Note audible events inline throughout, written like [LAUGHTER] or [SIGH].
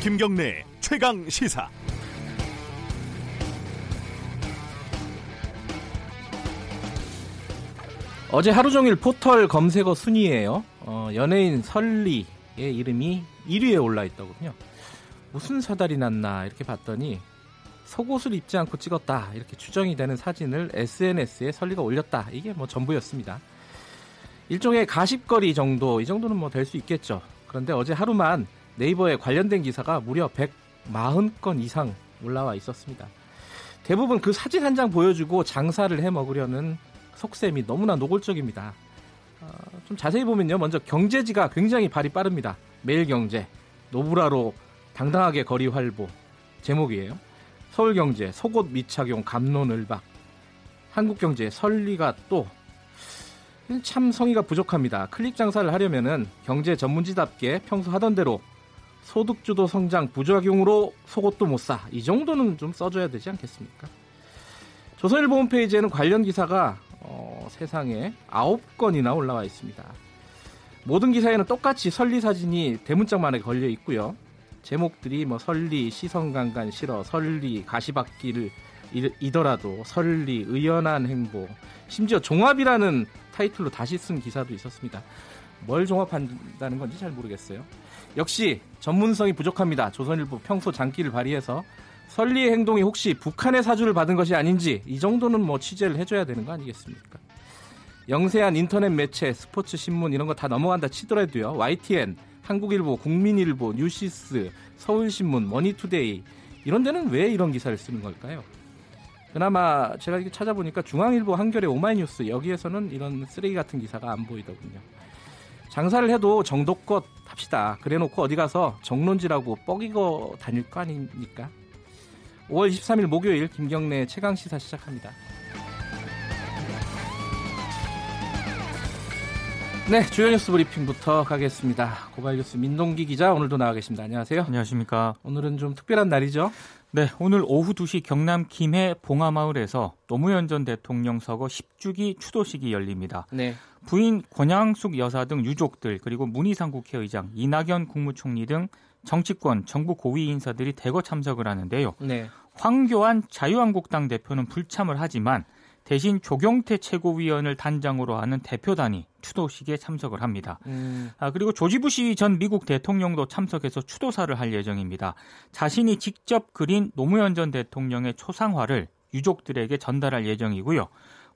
김경래 최강 시사. 어제 하루 종일 포털 검색어 순위에요. 어, 연예인 설리의 이름이 1위에 올라 있더군요. 무슨 사달이 났나 이렇게 봤더니 속옷을 입지 않고 찍었다 이렇게 추정이 되는 사진을 SNS에 설리가 올렸다 이게 뭐 전부였습니다. 일종의 가십거리 정도 이 정도는 뭐 될 수 있겠죠. 그런데 어제 하루만 네이버에 관련된 기사가 무려 140건 이상 올라와 있었습니다. 대부분 그 사진 한 장 보여주고 장사를 해 먹으려는 속셈이 너무나 노골적입니다. 어, 좀 자세히 보면요. 먼저 경제지가 굉장히 발이 빠릅니다. 매일경제, 노브라로 당당하게 거리 활보 제목이에요. 서울경제, 속옷 미착용 감론을박 한국경제, 설리가 또 참 성의가 부족합니다. 클릭 장사를 하려면은 경제 전문지답게 평소 하던 대로 소득주도 성장 부작용으로 속옷도 못 사. 이 정도는 좀 써줘야 되지 않겠습니까? 조선일보 홈페이지에는 관련 기사가 어, 세상에 9건이나 올라와 있습니다. 모든 기사에는 똑같이 설리 사진이 대문짝만에 걸려 있고요. 제목들이 뭐 설리, 시선강간 싫어, 설리, 가시밭길 이더라도 설리, 의연한 행보, 심지어 종합이라는 타이틀로 다시 쓴 기사도 있었습니다. 뭘 종합한다는 건지 잘 모르겠어요. 역시 전문성이 부족합니다. 조선일보 평소 장기를 발휘해서 설리의 행동이 혹시 북한의 사주를 받은 것이 아닌지 이 정도는 뭐 취재를 해줘야 되는 거 아니겠습니까? 영세한 인터넷 매체, 스포츠 신문 이런 거 다 넘어간다 치더라도요. YTN, 한국일보, 국민일보, 뉴시스, 서울신문, 머니투데이 이런 데는 왜 이런 기사를 쓰는 걸까요? 그나마 제가 이렇게 찾아보니까 중앙일보, 한겨레, 오마이뉴스 여기에서는 이런 쓰레기 같은 기사가 안 보이더군요. 장사를 해도 정도껏 합시다. 그래놓고 어디 가서 정론지라고 뻐기고 다닐 거 아닙니까? 5월 23일 목요일 김경래 최강 시사 시작합니다. 네, 주요 뉴스 브리핑부터 가겠습니다. 고발 뉴스 민동기 기자 오늘도 나와 계십니다. 안녕하세요. 안녕하십니까. 오늘은 좀 특별한 날이죠. 네, 오늘 오후 2시 경남 김해 봉하마을에서 노무현 전 대통령 서거 10주기 추도식이 열립니다. 네. 부인 권양숙 여사 등 유족들 그리고 문희상 국회의장, 이낙연 국무총리 등 정치권, 정부 고위 인사들이 대거 참석을 하는데요. 네. 황교안 자유한국당 대표는 불참을 하지만 대신 조경태 최고위원을 단장으로 하는 대표단이 추도식에 참석을 합니다. 음. 아, 그리고 조지 부시 전 미국 대통령도 참석해서 추도사를 할 예정입니다. 자신이 직접 그린 노무현 전 대통령의 초상화를 유족들에게 전달할 예정이고요.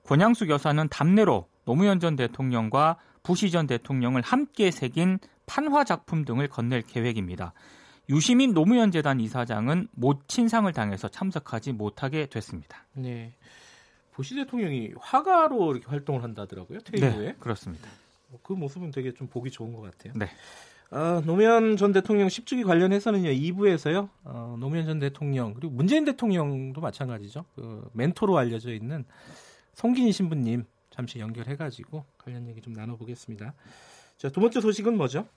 권양숙 여사는 답례로 노무현 전 대통령과 부시 전 대통령을 함께 새긴 판화 작품 등을 건넬 계획입니다. 유시민 노무현 재단 이사장은 못 친상을 당해서 참석하지 못하게 됐습니다. 네. 부시 대통령이 화가로 이렇게 활동을 한다더라고요. 퇴임 후에. 네, 그렇습니다. 어, 그 모습은 되게 좀 보기 좋은 것 같아요. 네. 어, 노무현 전 대통령 10주기 관련해서는요, 2부에서요, 어, 노무현 전 대통령, 그리고 문재인 대통령도 마찬가지죠. 그 멘토로 알려져 있는 송기니 신부님 잠시 연결해가지고 관련 얘기 좀 나눠보겠습니다. 자, 두 번째 소식은 뭐죠?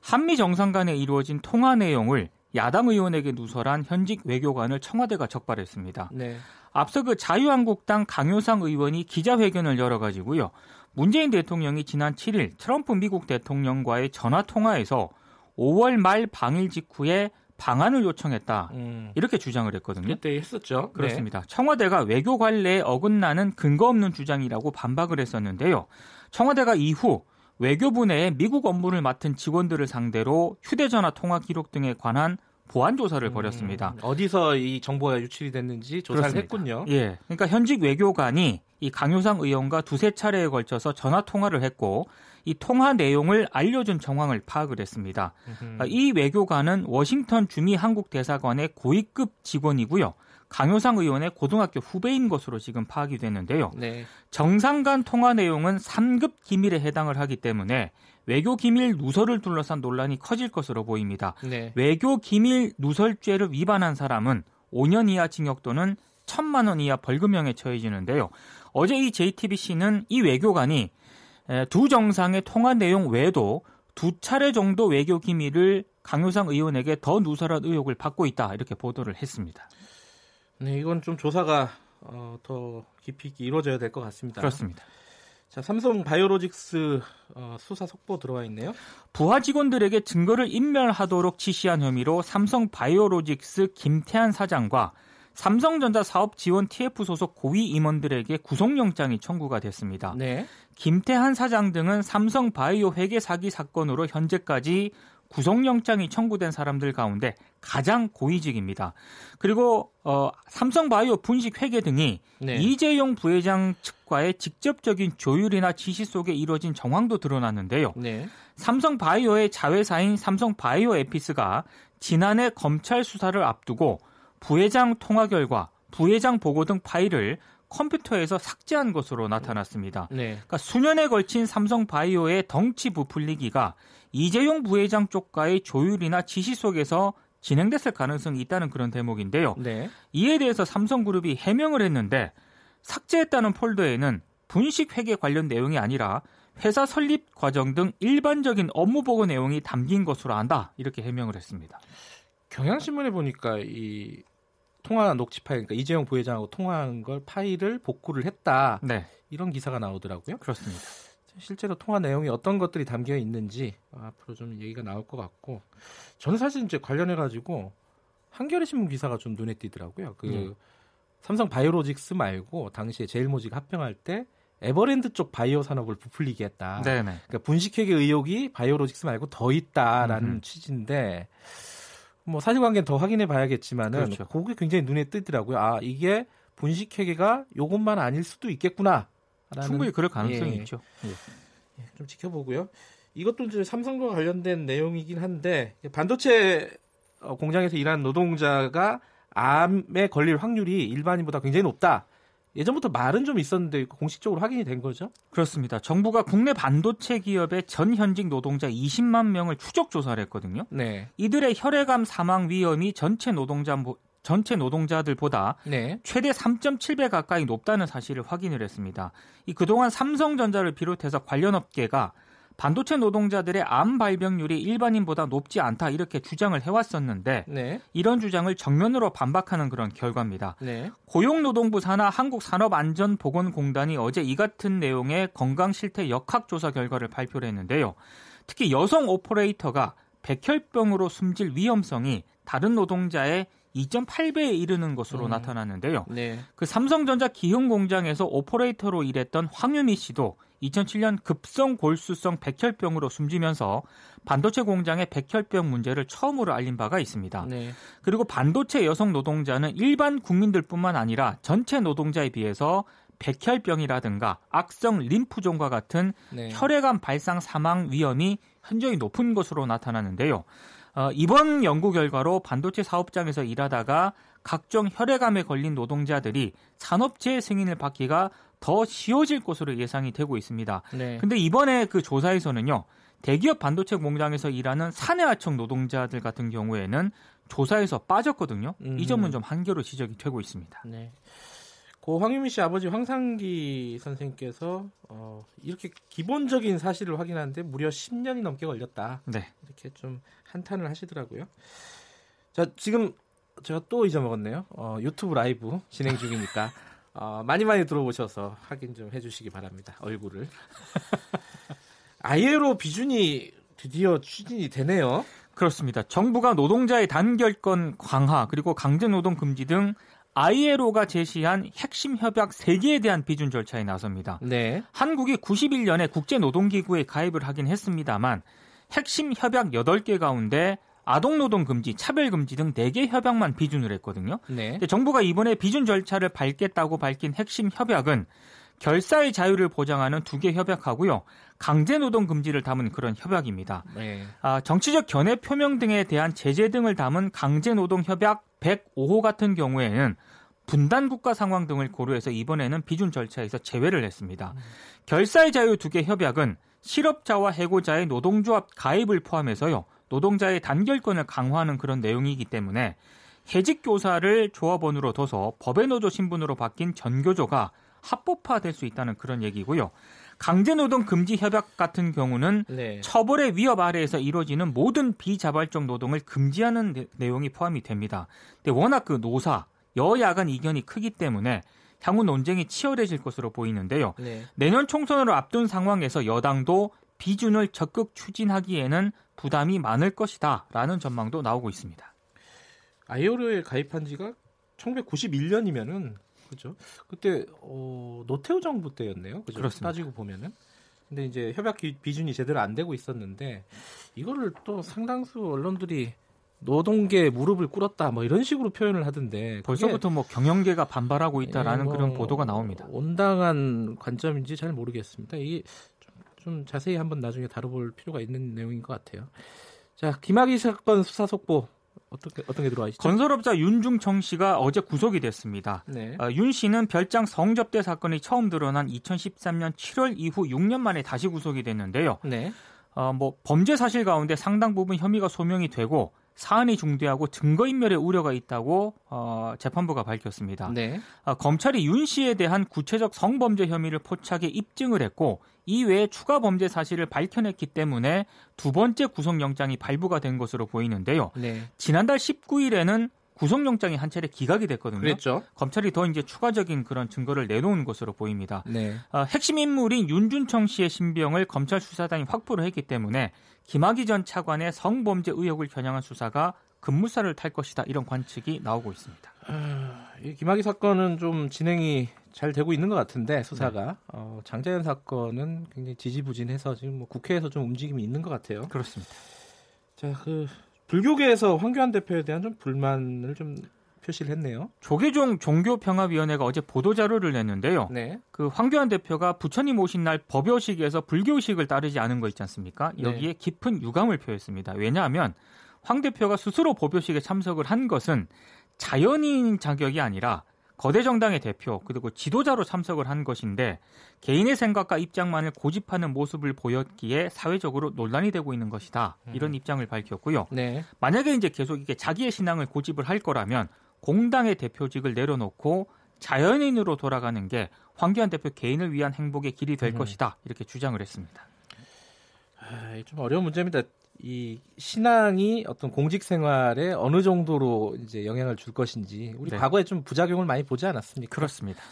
한미 정상 간에 이루어진 통화 내용을 야당 의원에게 누설한 현직 외교관을 청와대가 적발했습니다. 네. 앞서 그 자유한국당 강효상 의원이 기자회견을 열어가지고요. 문재인 대통령이 지난 7일 트럼프 미국 대통령과의 전화 통화에서 5월 말 방일 직후에 방안을 요청했다. 음. 이렇게 주장을 했거든요. 그때 했었죠. 그렇습니다. 네. 청와대가 외교 관례에 어긋나는 근거 없는 주장이라고 반박을 했었는데요. 청와대가 이후 외교부 내에 미국 업무를 맡은 직원들을 상대로 휴대전화 통화 기록 등에 관한 보안 조사를 음, 벌였습니다. 어디서 이 정보가 유출이 됐는지 조사를 그렇습니다. 했군요. 예. 그러니까 현직 외교관이 이 강효상 의원과 두세 차례에 걸쳐서 전화 통화를 했고 이 통화 내용을 알려준 정황을 파악을 했습니다. 음흠. 이 외교관은 워싱턴 주미 한국 대사관의 고위급 직원이고요. 강효상 의원의 고등학교 후배인 것으로 지금 파악이 됐는데요. 네. 정상 간 통화 내용은 3급 기밀에 해당을 하기 때문에 외교 기밀 누설을 둘러싼 논란이 커질 것으로 보입니다. 네. 외교 기밀 누설죄를 위반한 사람은 5년 이하 징역 또는 1천만 원 이하 벌금형에 처해지는데요. 어제 이 JTBC는 이 외교관이 두 정상의 통화 내용 외에도 두 차례 정도 외교 기밀을 강효상 의원에게 더 누설한 의혹을 받고 있다 이렇게 보도를 했습니다. 네, 이건 좀 조사가 어, 더 깊이 있게 이루어져야 될 것 같습니다. 그렇습니다. 자, 삼성 바이오로직스 어, 수사 속보 들어와 있네요. 부하 직원들에게 증거를 인멸하도록 지시한 혐의로 삼성 바이오로직스 김태한 사장과 삼성전자 사업 지원 TF 소속 고위 임원들에게 구속영장이 청구가 됐습니다. 네. 김태한 사장 등은 삼성 바이오 회계 사기 사건으로 현재까지 구속영장이 청구된 사람들 가운데 가장 고위직입니다. 그리고 어, 삼성바이오 분식 회계 등이 네. 이재용 부회장 측과의 직접적인 조율이나 지시 속에 이루어진 정황도 드러났는데요. 네. 삼성바이오의 자회사인 삼성바이오 에피스가 지난해 검찰 수사를 앞두고 부회장 통화 결과 부회장 보고 등 파일을 컴퓨터에서 삭제한 것으로 나타났습니다. 네. 그러니까 수년에 걸친 삼성바이오의 덩치 부풀리기가 이재용 부회장 쪽과의 조율이나 지시 속에서 진행됐을 가능성이 있다는 그런 대목인데요. 네. 이에 대해서 삼성그룹이 해명을 했는데 삭제했다는 폴더에는 분식 회계 관련 내용이 아니라 회사 설립 과정 등 일반적인 업무 보고 내용이 담긴 것으로 안다 이렇게 해명을 했습니다. 경향신문에 보니까 이 통화 녹취 파일, 그러니까 이재용 부회장하고 통화한 걸 파일을 복구를 했다. 네. 이런 기사가 나오더라고요. 그렇습니다. 실제로 통화 내용이 어떤 것들이 담겨 있는지 앞으로 좀 얘기가 나올 것 같고 저는 사실 이제 관련해 가지고 한겨레 신문 기사가 좀 눈에 띄더라고요. 그 네. 삼성 바이오로직스 말고 당시에 제일모직 합병할 때 에버랜드 쪽 바이오 산업을 부풀리게 했다. 네네. 그러니까 분식회계 의혹이 바이오로직스 말고 더 있다라는 음흠. 취지인데 뭐 사실관계는 더 확인해 봐야겠지만은 그렇죠. 그게 굉장히 눈에 띄더라고요. 아 이게 분식회계가 요것만 아닐 수도 있겠구나. 충분히 그럴 가능성이 예. 있죠. 예. 예. 좀 지켜보고요. 이것도 이제 삼성과 관련된 내용이긴 한데 반도체 어, 공장에서 일하는 노동자가 암에 걸릴 확률이 일반인보다 굉장히 높다. 예전부터 말은 좀 있었는데 공식적으로 확인이 된 거죠? 그렇습니다. 정부가 국내 반도체 기업의 전 현직 노동자 20만 명을 추적 조사를 했거든요. 네. 이들의 혈액암 사망 위험이 전체 노동자 전체 노동자들보다 네. 최대 3.7배 가까이 높다는 사실을 확인을 했습니다. 이 그동안 삼성전자를 비롯해서 관련 업계가 반도체 노동자들의 암 발병률이 일반인보다 높지 않다 이렇게 주장을 해왔었는데 네. 이런 주장을 정면으로 반박하는 그런 결과입니다. 네. 고용노동부 산하 한국산업안전보건공단이 어제 이 같은 내용의 건강 실태 역학조사 결과를 발표를 했는데요. 특히 여성 오퍼레이터가 백혈병으로 숨질 위험성이 다른 노동자의 2.8배에 이르는 것으로 음. 나타났는데요. 네. 그 삼성전자 기흥 공장에서 오퍼레이터로 일했던 황유미 씨도 2007년 급성 골수성 백혈병으로 숨지면서 반도체 공장의 백혈병 문제를 처음으로 알린 바가 있습니다. 네. 그리고 반도체 여성 노동자는 일반 국민들뿐만 아니라 전체 노동자에 비해서 백혈병이라든가 악성 림프종과 같은 네. 혈액암 발상 사망 위험이 현저히 높은 것으로 나타나는데요. 어, 이번 연구 결과로 반도체 사업장에서 일하다가 각종 혈액암에 걸린 노동자들이 산업재해 승인을 받기가 더 쉬워질 것으로 예상이 되고 있습니다. 네. 근데 이번에 그 조사에서는요. 대기업 반도체 공장에서 일하는 사내하청 노동자들 같은 경우에는 조사에서 빠졌거든요. 음. 이 점은 좀 한계로 지적이 되고 있습니다. 네. 고 황유미 씨 아버지 황상기 선생님께서 어, 이렇게 기본적인 사실을 확인하는데 무려 10년이 넘게 걸렸다. 네. 이렇게 좀 한탄을 하시더라고요. 자, 지금 제가 또 잊어먹었네요. 어, 유튜브 라이브 진행 중이니까 [LAUGHS] 어, 많이 많이 들어오셔서 확인 좀 해주시기 바랍니다. 얼굴을. [LAUGHS] 아예로 비준이 드디어 추진이 되네요. 그렇습니다. 정부가 노동자의 단결권 강화 그리고 강제 노동 금지 등 ILO가 제시한 핵심 협약 3개에 대한 비준 절차에 나섭니다. 네. 한국이 91년에 국제노동기구에 가입을 하긴 했습니다만 핵심 협약 8개 가운데 아동노동 금지, 차별 금지 등 4개 협약만 비준을 했거든요. 네. 정부가 이번에 비준 절차를 밟겠다고 밝힌 핵심 협약은 결사의 자유를 보장하는 두 개 협약하고요. 강제노동 금지를 담은 그런 협약입니다. 네. 아, 정치적 견해 표명 등에 대한 제재 등을 담은 강제노동 협약 105호 같은 경우에는 분단 국가 상황 등을 고려해서 이번에는 비준 절차에서 제외를 했습니다. 음. 결사의 자유 두 개 협약은 실업자와 해고자의 노동조합 가입을 포함해서요. 노동자의 단결권을 강화하는 그런 내용이기 때문에 해직 교사를 조합원으로 둬서 법의 노조 신분으로 바뀐 전교조가 합법화될 수 있다는 그런 얘기고요. 강제노동 금지 협약 같은 경우는 네. 처벌의 위협 아래에서 이루어지는 모든 비자발적 노동을 금지하는 내, 용이 포함이 됩니다. 근데 워낙 그 노사 여야 간 이견이 크기 때문에 향후 논쟁이 치열해질 것으로 보이는데요. 네. 내년 총선을 앞둔 상황에서 여당도 비준을 적극 추진하기에는 부담이 많을 것이다라는 전망도 나오고 있습니다. 아이오르에 가입한 지가 1991년이면은 그죠? 그때 어, 노태우 정부 때였네요. 그죠? 그렇습니다. 따지고 보면은. 근데 이제 협약 비준이 제대로 안 되고 있었는데 이거를 또 상당수 언론들이 노동계 무릎을 꿇었다 뭐 이런 식으로 표현을 하던데 벌써부터 뭐 경영계가 반발하고 있다라는 예, 뭐 그런 보도가 나옵니다. 온당한 관점인지 잘 모르겠습니다. 이게 좀, 좀 자세히 한번 나중에 다뤄볼 필요가 있는 내용인 것 같아요. 자 김학의 사건 수사 속보 어떻게 어떤 게 들어와 있죠? 건설업자 윤중청 씨가 어제 구속이 됐습니다. 네. 어, 윤 씨는 별장 성접대 사건이 처음 드러난 2013년 7월 이후 6년 만에 다시 구속이 됐는데요. 네. 어, 뭐 범죄 사실 가운데 상당 부분 혐의가 소명이 되고 사안이 중대하고 증거인멸의 우려가 있다고 어, 재판부가 밝혔습니다. 네. 어, 검찰이 윤 씨에 대한 구체적 성범죄 혐의를 포착해 입증을 했고 이외에 추가 범죄 사실을 밝혀냈기 때문에 두 번째 구속영장이 발부가 된 것으로 보이는데요. 네. 지난달 19일에는 구속영장이 한 차례 기각이 됐거든요. 그랬죠. 검찰이 더 이제 추가적인 그런 증거를 내놓은 것으로 보입니다. 네. 어, 핵심 인물인 윤준청 씨의 신병을 검찰 수사단이 확보를 했기 때문에 김학의 전 차관의 성범죄 의혹을 겨냥한 수사가 급무사를 탈 것이다 이런 관측이 나오고 있습니다. 아, 이 김학의 사건은 좀 진행이 잘 되고 있는 것 같은데 수사가 네. 어, 장자연 사건은 굉장히 지지부진해서 지금 뭐 국회에서 좀 움직임이 있는 것 같아요. 그렇습니다. 자, 그 불교계에서 황교안 대표에 대한 좀 불만을 좀 표시를 했네요. 조계종 종교평화위원회가 어제 보도자료를 냈는데요. 네. 그 황교안 대표가 부처님 오신 날 법요식에서 불교식을 따르지 않은 거 있지 않습니까? 네. 여기에 네. 깊은 유감을 표했습니다. 왜냐하면 황 대표가 스스로 법요식에 참석을 한 것은 자연인 자격이 아니라 거대 정당의 대표 그리고 지도자로 참석을 한 것인데 개인의 생각과 입장만을 고집하는 모습을 보였기에 사회적으로 논란이 되고 있는 것이다 이런 음. 입장을 밝혔고요. 네. 만약에 이제 계속 이게 자기의 신앙을 고집을 할 거라면 공당의 대표직을 내려놓고 자연인으로 돌아가는 게 황교안 대표 개인을 위한 행복의 길이 될 음. 것이다 이렇게 주장을 했습니다. 아, 좀 어려운 문제입니다. 이 신앙이 어떤 공직 생활에 어느 정도로 이제 영향을 줄 것인지 우리 네. 과거에 좀 부작용을 많이 보지 않았습니까? 그렇습니다.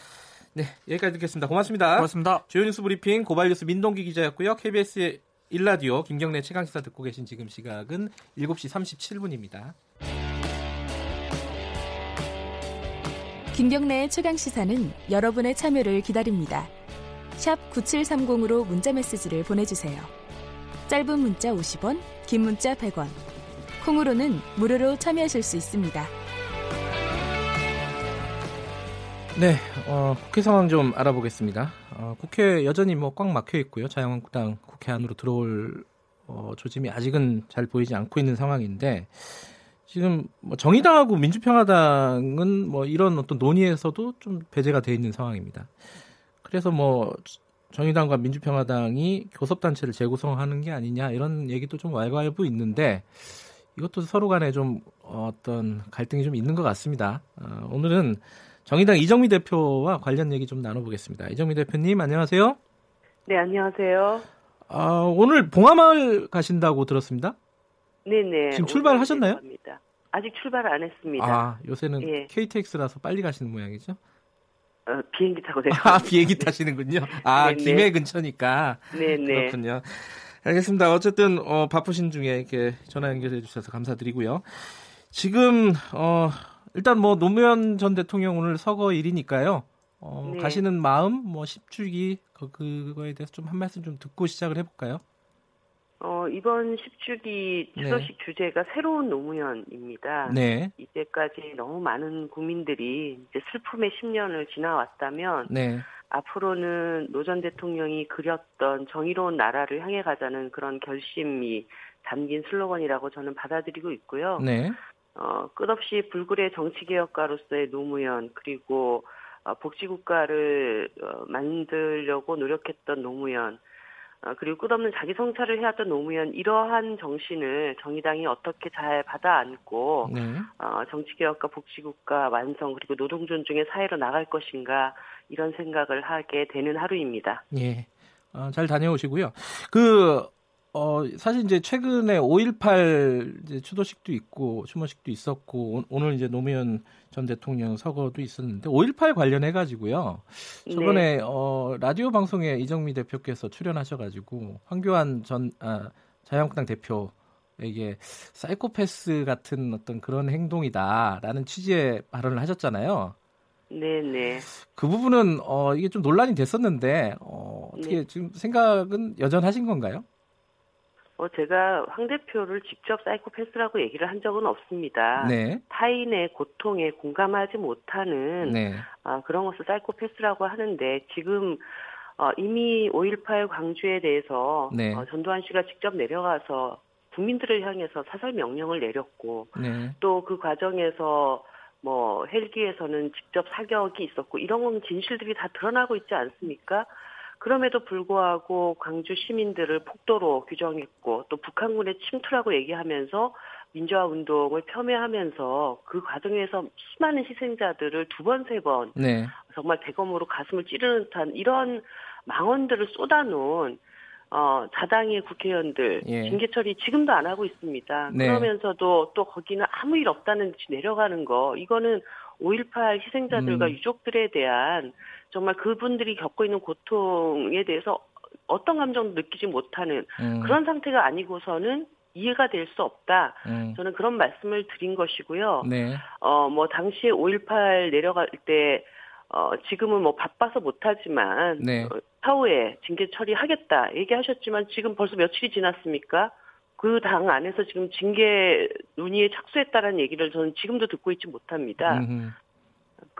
네, 여기까지 듣겠습니다. 고맙습니다. 고맙습니다. 주요 뉴스 브리핑 고발 뉴스 민동기 기자였고요. KBS 일라디오 김경래 최강 시사 듣고 계신 지금 시각은 7시 37분입니다. 김경래의 최강 시사는 여러분의 참여를 기다립니다. 샵 9730으로 문자 메시지를 보내주세요. 짧은 문자 50원, 긴 문자 100원. 콩으로는 무료로 참여하실 수 있습니다. 네, 어, 국회 상황 좀 알아보겠습니다. 어, 국회 여전히 뭐 꽉 막혀 있고요. 자유한국당 국회 안으로 들어올 어, 조짐이 아직은 잘 보이지 않고 있는 상황인데 지금 뭐 정의당하고 민주평화당은 뭐 이런 어떤 논의에서도 좀 배제가 돼 있는 상황입니다. 그래서 뭐 정의당과 민주평화당이 교섭단체를 재구성하는 게 아니냐 이런 얘기도 좀 왈가왈부 있는데 이것도 서로 간에 좀 어떤 갈등이 좀 있는 것 같습니다. 어, 오늘은 정의당 이정미 대표와 관련 얘기 좀 나눠보겠습니다. 이정미 대표님 안녕하세요. 네 안녕하세요. 어, 오늘 봉화마을 가신다고 들었습니다. 네네. 지금 출발하셨나요? 아직 출발 안 했습니다. 아 요새는 예. KTX라서 빨리 가시는 모양이죠? 어, 비행기 타고 [LAUGHS] 내려. 아, 비행기 타시는군요. 아, 네네. 김해 근처니까. 네네. 그렇군요. 알겠습니다. 어쨌든 어, 바쁘신 중에 이렇게 전화 연결해 주셔서 감사드리고요. 지금 어, 일단 뭐 노무현 전 대통령 오늘 서거일이니까요. 어, 네. 가시는 마음, 뭐 10주기 그, 그거에 대해서 좀 한 말씀 좀 듣고 시작을 해볼까요? 어, 이번 10주기 추도식 네. 주제가 새로운 노무현입니다. 네. 이제까지 너무 많은 국민들이 이제 슬픔의 10년을 지나왔다면 네. 앞으로는 노 전 대통령이 그렸던 정의로운 나라를 향해 가자는 그런 결심이 담긴 슬로건이라고 저는 받아들이고 있고요. 네. 어, 끝없이 불굴의 정치개혁가로서의 노무현 그리고 어, 복지국가를 어, 만들려고 노력했던 노무현 어, 그리고 끝없는 자기 성찰을 해왔던 노무현 이러한 정신을 정의당이 어떻게 잘 받아 안고 네. 어, 정치개혁과 복지국가 완성 그리고 노동 존중의 사회로 나갈 것인가 이런 생각을 하게 되는 하루입니다. 예, 어, 잘 다녀오시고요. 그 어, 사실 이제 최근에 5.18 이제 추도식도 있고 추모식도 있었고 오, 늘 이제 노무현 전 대통령 서거도 있었는데 5.18 관련해 가지고요. 저번에 네. 어, 라디오 방송에 이정미 대표께서 출연하셔 가지고 황교안 전 아, 자유한국당 대표에게 사이코패스 같은 어떤 그런 행동이다라는 취지의 발언을 하셨잖아요. 네네. 그 부분은 어, 이게 좀 논란이 됐었는데 어, 어떻게 네. 지금 생각은 여전하신 건가요? 어, 제가 황 대표를 직접 사이코패스라고 얘기를 한 적은 없습니다. 네. 타인의 고통에 공감하지 못하는 네. 어, 그런 것을 사이코패스라고 하는데 지금 어, 이미 5.18 광주에 대해서 네. 어, 전두환 씨가 직접 내려가서 국민들을 향해서 사설 명령을 내렸고 네. 또그 과정에서 뭐 헬기에서는 직접 사격이 있었고 이런 진실들이 다 드러나고 있지 않습니까? 그럼에도 불구하고 광주 시민들을 폭도로 규정했고 또 북한군의 침투라고 얘기하면서 민주화 운동을 폄훼하면서 그 과정에서 수많은 희생자들을 두 번, 세 번, 네. 정말 대검으로 가슴을 찌르는 듯한 이런 망언들을 쏟아놓은 어, 자당의 국회의원들 예. 징계 처리 지금도 안 하고 있습니다. 네. 그러면서도 또 거기는 아무 일 없다는 듯이 내려가는 거 이거는 5.18 희생자들과 음. 유족들에 대한 정말 그분들이 겪고 있는 고통에 대해서 어떤 감정도 느끼지 못하는 음. 그런 상태가 아니고서는 이해가 될 수 없다. 음. 저는 그런 말씀을 드린 것이고요. 네. 어, 뭐, 당시에 5.18 내려갈 때, 어, 지금은 뭐 바빠서 못하지만, 네. 어, 사후에 징계 처리하겠다 얘기하셨지만 지금 벌써 며칠이 지났습니까? 그 당 안에서 지금 징계 논의에 착수했다는 얘기를 저는 지금도 듣고 있지 못합니다. 음흠.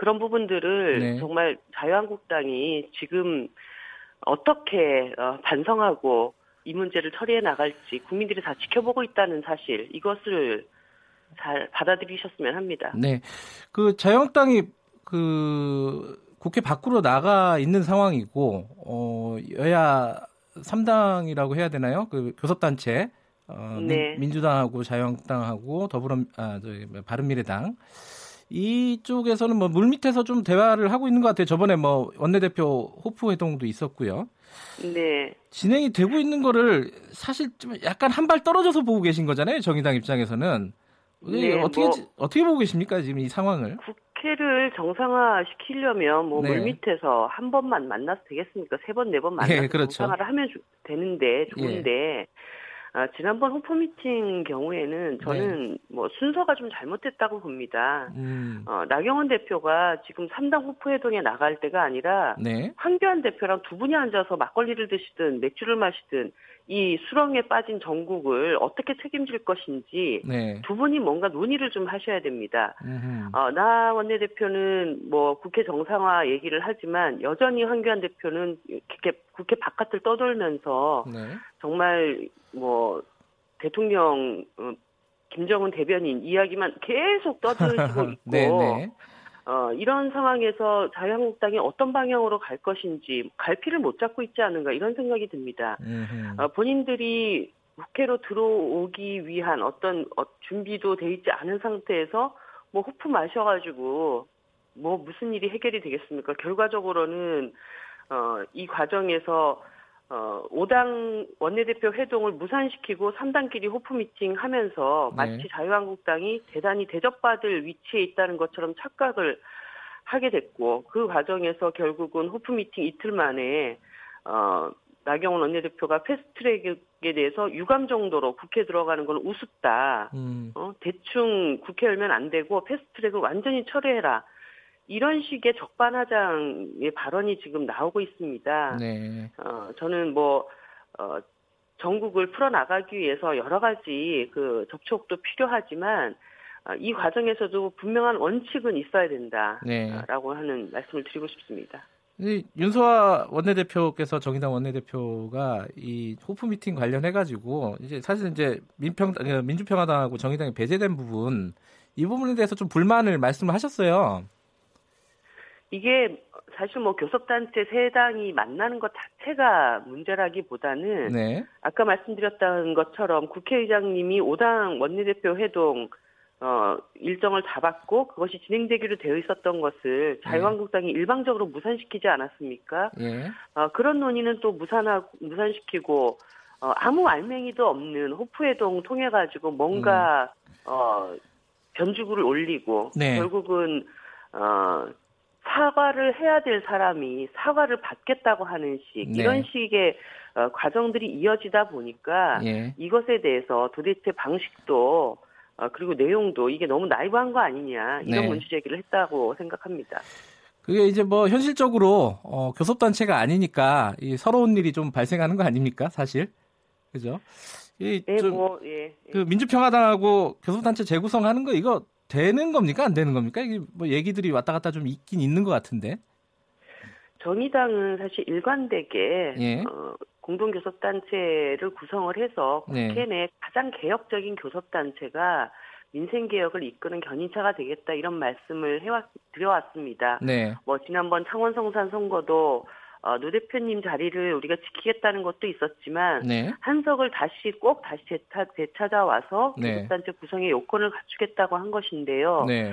그런 부분들을 네. 정말 자유한국당이 지금 어떻게 어, 반성하고 이 문제를 처리해 나갈지 국민들이 다 지켜보고 있다는 사실 이것을 잘 받아들이셨으면 합니다. 네, 그 자유한국당이 그 국회 밖으로 나가 있는 상황이고 어, 여야 3당이라고 해야 되나요? 그 교섭단체 어, 네. 민, 주당하고 자유한국당하고 더불어 아, 저기 바른미래당 이쪽에서는 뭐 물밑에서 좀 대화를 하고 있는 것 같아요. 저번에 뭐 원내대표 호프 회동도 있었고요. 네. 진행이 되고 있는 거를 사실 좀 약간 한 발 떨어져서 보고 계신 거잖아요. 정의당 입장에서는. 네, 어떻게 뭐, 어떻게 보고 계십니까 지금 이 상황을? 국회를 정상화 시키려면 뭐 네. 물밑에서 한 번만 만나서 되겠습니까? 세 번, 네 번 만나서 네, 그렇죠. 정상화를 하면 되는데 좋은데 예. 아, 지난번 호프 미팅 경우에는 저는 네. 뭐 순서가 좀 잘못됐다고 봅니다. 음. 어, 나경원 대표가 지금 3당 호프 회동에 나갈 때가 아니라 네. 황교안 대표랑 두 분이 앉아서 막걸리를 드시든 맥주를 마시든 이 수렁에 빠진 전국을 어떻게 책임질 것인지 네. 두 분이 뭔가 논의를 좀 하셔야 됩니다. 어, 나 원내대표는 뭐 국회 정상화 얘기를 하지만 여전히 황교안 대표는 국회, 국회 바깥을 떠돌면서 네. 정말 뭐 대통령 어, 김정은 대변인 이야기만 계속 떠들고 [LAUGHS] 있고 네, 네. 어, 이런 상황에서 자유한국당이 어떤 방향으로 갈 것인지 갈피를 못 잡고 있지 않은가 이런 생각이 듭니다. 어, 본인들이 국회로 들어오기 위한 어떤 어, 준비도 돼 있지 않은 상태에서 뭐 호프 마셔가지고 뭐 무슨 일이 해결이 되겠습니까? 결과적으로는 어, 이 과정에서 어, 5당 원내대표 회동을 무산시키고 3당끼리 호프 미팅 하면서 네. 마치 자유한국당이 대단히 대접받을 위치에 있다는 것처럼 착각을 하게 됐고 그 과정에서 결국은 호프 미팅 이틀 만에 어, 나경원 원내대표가 패스트트랙에 대해서 유감 정도로 국회 들어가는 건 우습다. 음. 어, 대충 국회 열면 안 되고 패스트트랙을 완전히 철회해라. 이런 식의 적반하장의 발언이 지금 나오고 있습니다. 네. 어, 저는 뭐, 어, 전국을 풀어나가기 위해서 여러 가지 그 접촉도 필요하지만, 어, 이 과정에서도 분명한 원칙은 있어야 된다라고 네. 하는 말씀을 드리고 싶습니다. 윤소아 원내대표께서 정의당 원내대표가 이 호프 미팅 관련해 가지고 이제 사실 이제 민평 그 민주평화당하고 정의당이 배제된 부분 이 부분에 대해서 좀 불만을 말씀하셨어요. 이게 사실 뭐 교섭단체 세 당이 만나는 것 자체가 문제라기보다는 네. 아까 말씀드렸던 것처럼 국회의장님이 5당 원내대표 회동 어, 일정을 잡았고 그것이 진행되기로 되어 있었던 것을 자유한국당이 네. 일방적으로 무산시키지 않았습니까? 네. 어, 그런 논의는 또 무산하고 무산시키고 어, 아무 알맹이도 없는 호프회동 통해 가지고 뭔가 음. 어 변주구를 올리고 네. 결국은 어 사과를 해야 될 사람이 사과를 받겠다고 하는 식 네. 이런 식의 어, 과정들이 이어지다 보니까 예. 이것에 대해서 도대체 방식도 어, 그리고 내용도 이게 너무 나이브한 거 아니냐 이런 네. 문제 제기를 했다고 생각합니다. 그게 이제 뭐 현실적으로 어, 교섭단체가 아니니까 이 서러운 일이 좀 발생하는 거 아닙니까 사실 그죠? 이, 네, 뭐, 예, 예. 그 민주평화당하고 교섭단체 재구성하는 거 이거 되는 겁니까 안 되는 겁니까? 이게 뭐 얘기들이 왔다 갔다 좀 있긴 있는 것 같은데. 정의당은 사실 일관되게 예. 어, 공동교섭단체를 구성을 해서 네. 국회 내 가장 개혁적인 교섭단체가 민생 개혁을 이끄는 견인차가 되겠다 이런 말씀을 해왔, 드려왔습니다. 네. 뭐 지난번 창원 성산 선거도 어, 노 대표님 자리를 우리가 지키겠다는 것도 있었지만 네. 한석을 다시 꼭 다시 되찾, 되찾아와서 네. 교섭단체 구성의 요건을 갖추겠다고 한 것인데요. 네.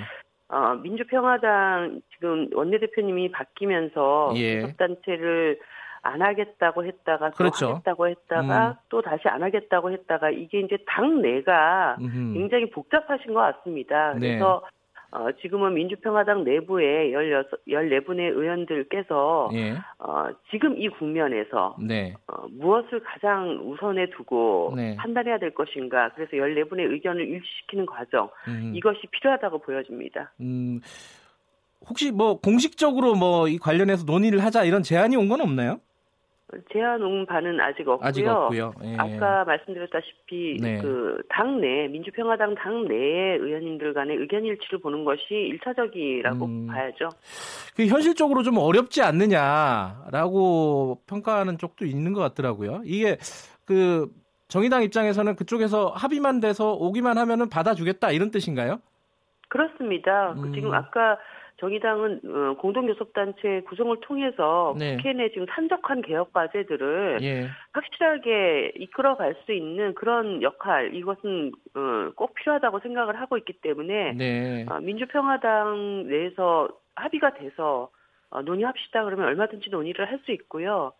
어, 민주평화당 지금 원내대표님이 바뀌면서 예. 교섭단체를 안 하겠다고 했다가 또 그렇죠. 하겠다고 했다가 음. 또 다시 안 하겠다고 했다가 이게 이제 당 내가 음흠. 굉장히 복잡하신 것 같습니다. 네. 그래서 네. 어, 지금은 민주평화당 내부에 16, 14분의 의원들께서 예. 어, 지금 이 국면에서 네. 어, 무엇을 가장 우선에 두고 네. 판단해야 될 것인가 그래서 14분의 의견을 일치시키는 과정 음. 이것이 필요하다고 보여집니다. 음, 혹시 뭐 공식적으로 뭐 이 관련해서 논의를 하자 이런 제안이 온 건 없나요? 제안 온 바는 아직 없고요. 아직 없고요. 예. 아까 말씀드렸다시피 네. 그 당내 민주평화당 당내의 의원님들 간의 의견 일치를 보는 것이 일차적이라고 음. 봐야죠. 그 현실적으로 좀 어렵지 않느냐라고 평가하는 쪽도 있는 것 같더라고요. 이게 그 정의당 입장에서는 그쪽에서 합의만 돼서 오기만 하면은 받아주겠다 이런 뜻인가요? 그렇습니다. 음. 지금 아까 정의당은 어, 공동교섭단체 구성을 통해서 네. 국회 내 지금 산적한 개혁 과제들을 예. 확실하게 이끌어갈 수 있는 그런 역할 이것은 어, 꼭 필요하다고 생각을 하고 있기 때문에 네. 어, 민주평화당 내에서 합의가 돼서 논의합시다 그러면 얼마든지 논의를 할 수 있고요.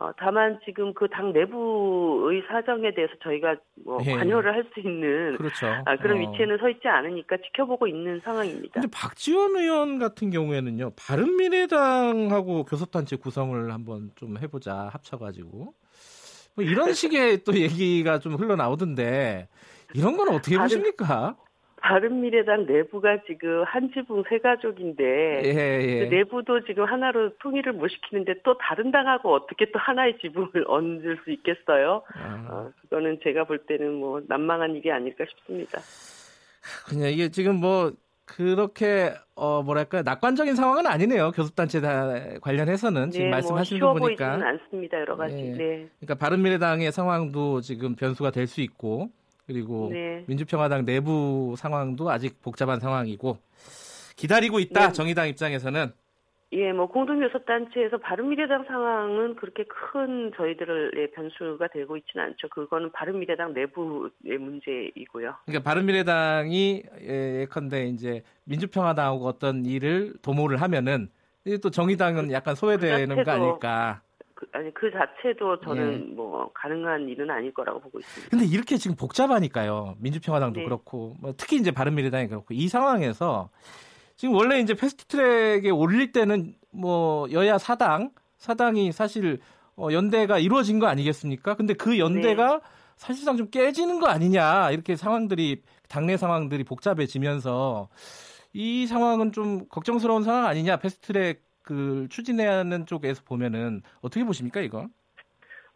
어, 다만 지금 그 당 내부의 사정에 대해서 저희가 뭐 예. 관여를 할 수 있는 그렇죠. 아, 그런 어. 위치에는 서 있지 않으니까 지켜보고 있는 상황입니다. 근데 박지원 의원 같은 경우에는요, 바른미래당하고 교섭단체 구성을 한번 좀 해보자 합쳐가지고 뭐 이런 식의 또 얘기가 좀 흘러나오던데 이런 건 어떻게 바른, 보십니까? 바른미래당 내부가 지금 한 지붕 세 가족인데 예, 예. 그 내부도 지금 하나로 통일을 못 시키는데 또 다른 당하고 어떻게 또 하나의 지붕을 [LAUGHS] 얹을 수 있겠어요? 아. 어, 그거는 제가 볼 때는 뭐 난망한 일이 아닐까 싶습니다. 그냥 이게 지금 뭐 그렇게 어 뭐랄까 낙관적인 상황은 아니네요 교섭단체 관련해서는 지금 네, 말씀하시는 뭐거 보니까 않습니다 여러 가지. 네. 네. 그러니까 바른미래당의 상황도 지금 변수가 될 수 있고 그리고 네. 민주평화당 내부 상황도 아직 복잡한 상황이고 기다리고 있다 네. 정의당 입장에서는 예, 뭐 공동교섭단체에서 바른미래당 상황은 그렇게 큰 저희들의 변수가 되고 있지는 않죠. 그거는 바른미래당 내부의 문제이고요. 그러니까 바른미래당이 예컨대 이제 민주평화당하고 어떤 일을 도모를 하면은 또 정의당은 약간 소외되는 그 거 아닐까. 그, 아니 그 자체도 저는 예. 뭐 가능한 일은 아닐 거라고 보고 있습니다. 근데 이렇게 지금 복잡하니까요. 민주평화당도 네. 그렇고 뭐 특히 이제 바른미래당이 그렇고 이 상황에서 지금 원래 이제 패스트트랙에 올릴 때는 뭐 여야 사당 사당이 사실 어, 연대가 이루어진 거 아니겠습니까? 근데 그 연대가 네. 사실상 좀 깨지는 거 아니냐 이렇게 상황들이 당내 상황들이 복잡해지면서 이 상황은 좀 걱정스러운 상황 아니냐 패스트트랙 그 추진하는 쪽에서 보면은 어떻게 보십니까 이거?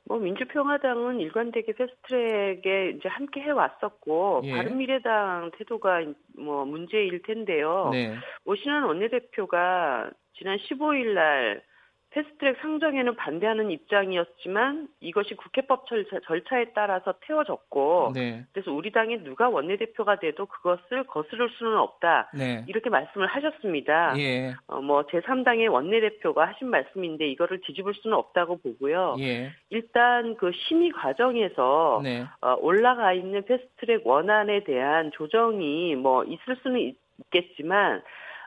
뭐 민주평화당은 일관되게 패스트트랙에 이제 함께 해왔었고 예. 바른미래당 태도가 뭐 문제일 텐데요. 네. 오신환 원내대표가 지난 15일 날 패스트트랙 상정에는 반대하는 입장이었지만 이것이 국회법 절차, 에 따라서 태워졌고 네. 그래서 우리 당에 누가 원내대표가 돼도 그것을 거스를 수는 없다 네. 이렇게 말씀을 하셨습니다. 예. 어, 뭐 제3당의 원내대표가 하신 말씀인데 이거를 뒤집을 수는 없다고 보고요. 예. 일단 그 심의 과정에서 네. 어, 올라가 있는 패스트트랙 원안에 대한 조정이 뭐 있을 수는 있겠지만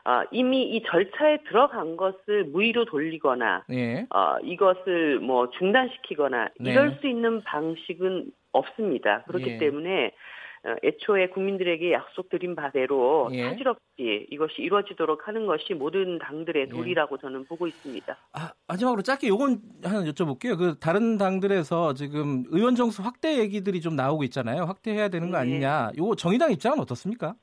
어, 이미 이 절차에 들어간 것을 무의로 돌리거나 예. 어, 이것을 뭐 중단시키거나 네. 이럴 수 있는 방식은 없습니다. 그렇기 예. 때문에 어, 애초에 국민들에게 약속드린 바대로 예. 차질 없이 이것이 이루어지도록 하는 것이 모든 당들의 예. 도리라고 예. 저는 보고 있습니다. 아, 마지막으로 짧게 요건 하나 여쭤볼게요. 그 다른 당들에서 지금 의원 정수 확대 얘기들이 좀 나오고 있잖아요. 확대해야 되는 거 네. 아니냐. 요거 정의당 입장은 어떻습니까?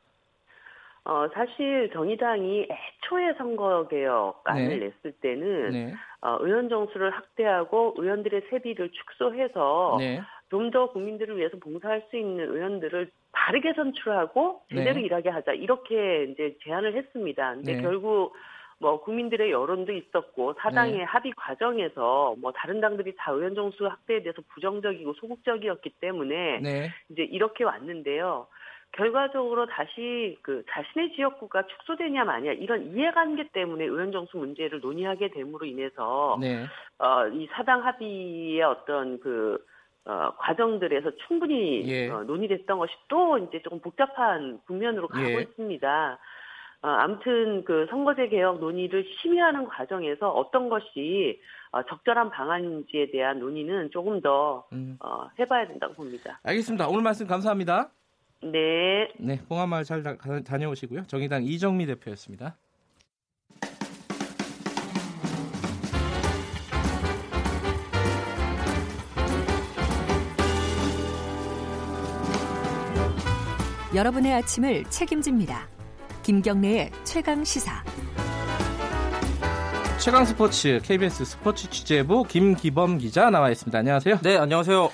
어, 사실 정의당이 애초에 선거개혁안을 네. 냈을 때는 네. 어, 의원 정수를 확대하고 의원들의 세비를 축소해서 네. 좀더 국민들을 위해서 봉사할 수 있는 의원들을 바르게 선출하고 제대로 네. 일하게 하자 이렇게 이제 제안을 했습니다. 근데 네. 결국 뭐 국민들의 여론도 있었고 사당의 네. 합의 과정에서 뭐 다른 당들이 다 의원 정수 확대에 대해서 부정적이고 소극적이었기 때문에 네. 이제 이렇게 왔는데요. 결과적으로 다시 그 자신의 지역구가 축소되냐 마냐 이런 이해관계 때문에 의원 정수 문제를 논의하게 됨으로 인해서 네. 어 이 사당 합의의 어떤 그 어, 과정들에서 충분히 예. 어, 논의됐던 것이 또 이제 조금 복잡한 국면으로 가고 예. 있습니다. 어, 아무튼 그 선거제 개혁 논의를 심의하는 과정에서 어떤 것이 어, 적절한 방안인지에 대한 논의는 조금 더 음. 어, 해봐야 된다고 봅니다. 알겠습니다. 오늘 말씀 감사합니다. 네. 네, 봉화마을 잘 다, 다녀오시고요. 정의당 이정미 대표였습니다. 여러분의 아침을 책임집니다. 김경래의 최강 시사. 최강 스포츠 KBS 스포츠 취재부 김기범 기자 나와 있습니다. 안녕하세요. 네, 안녕하세요.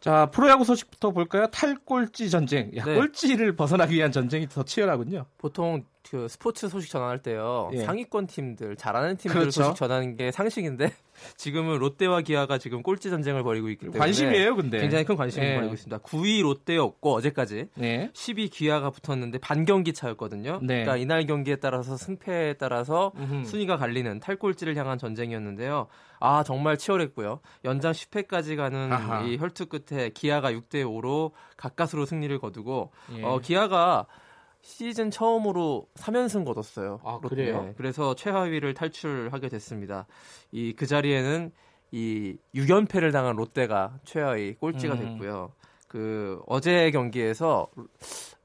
자, 프로야구 소식부터 볼까요? 탈꼴찌 전쟁. 야, 네. 꼴찌를 벗어나기 위한 전쟁이 더 치열하군요. 보통 그 스포츠 소식 전할 때요. 예. 상위권 팀들, 잘하는 팀들 그렇죠. 소식 전하는 게 상식인데 지금은 롯데와 기아가 지금 꼴찌 전쟁을 벌이고 있기 때문에 관심이에요, 근데 굉장히 큰 관심을 예. 벌이고 있습니다. 9위 롯데였고 어제까지 예. 10위 기아가 붙었는데 반 경기 차였거든요. 네. 그러니까 이날 경기에 따라서 승패에 따라서 음흠. 순위가 갈리는 탈꼴찌를 향한 전쟁이었는데요. 아 정말 치열했고요. 연장 10회까지 가는 아하. 이 혈투 끝에 기아가 6대 5로 가까스로 승리를 거두고 예. 어, 기아가 시즌 처음으로 3연승 거뒀어요. 아, 그래요? 네, 그래서 최하위를 탈출하게 됐습니다. 이 그 자리에는 이 6연패를 당한 롯데가 최하위 꼴찌가 음. 됐고요. 그 어제 경기에서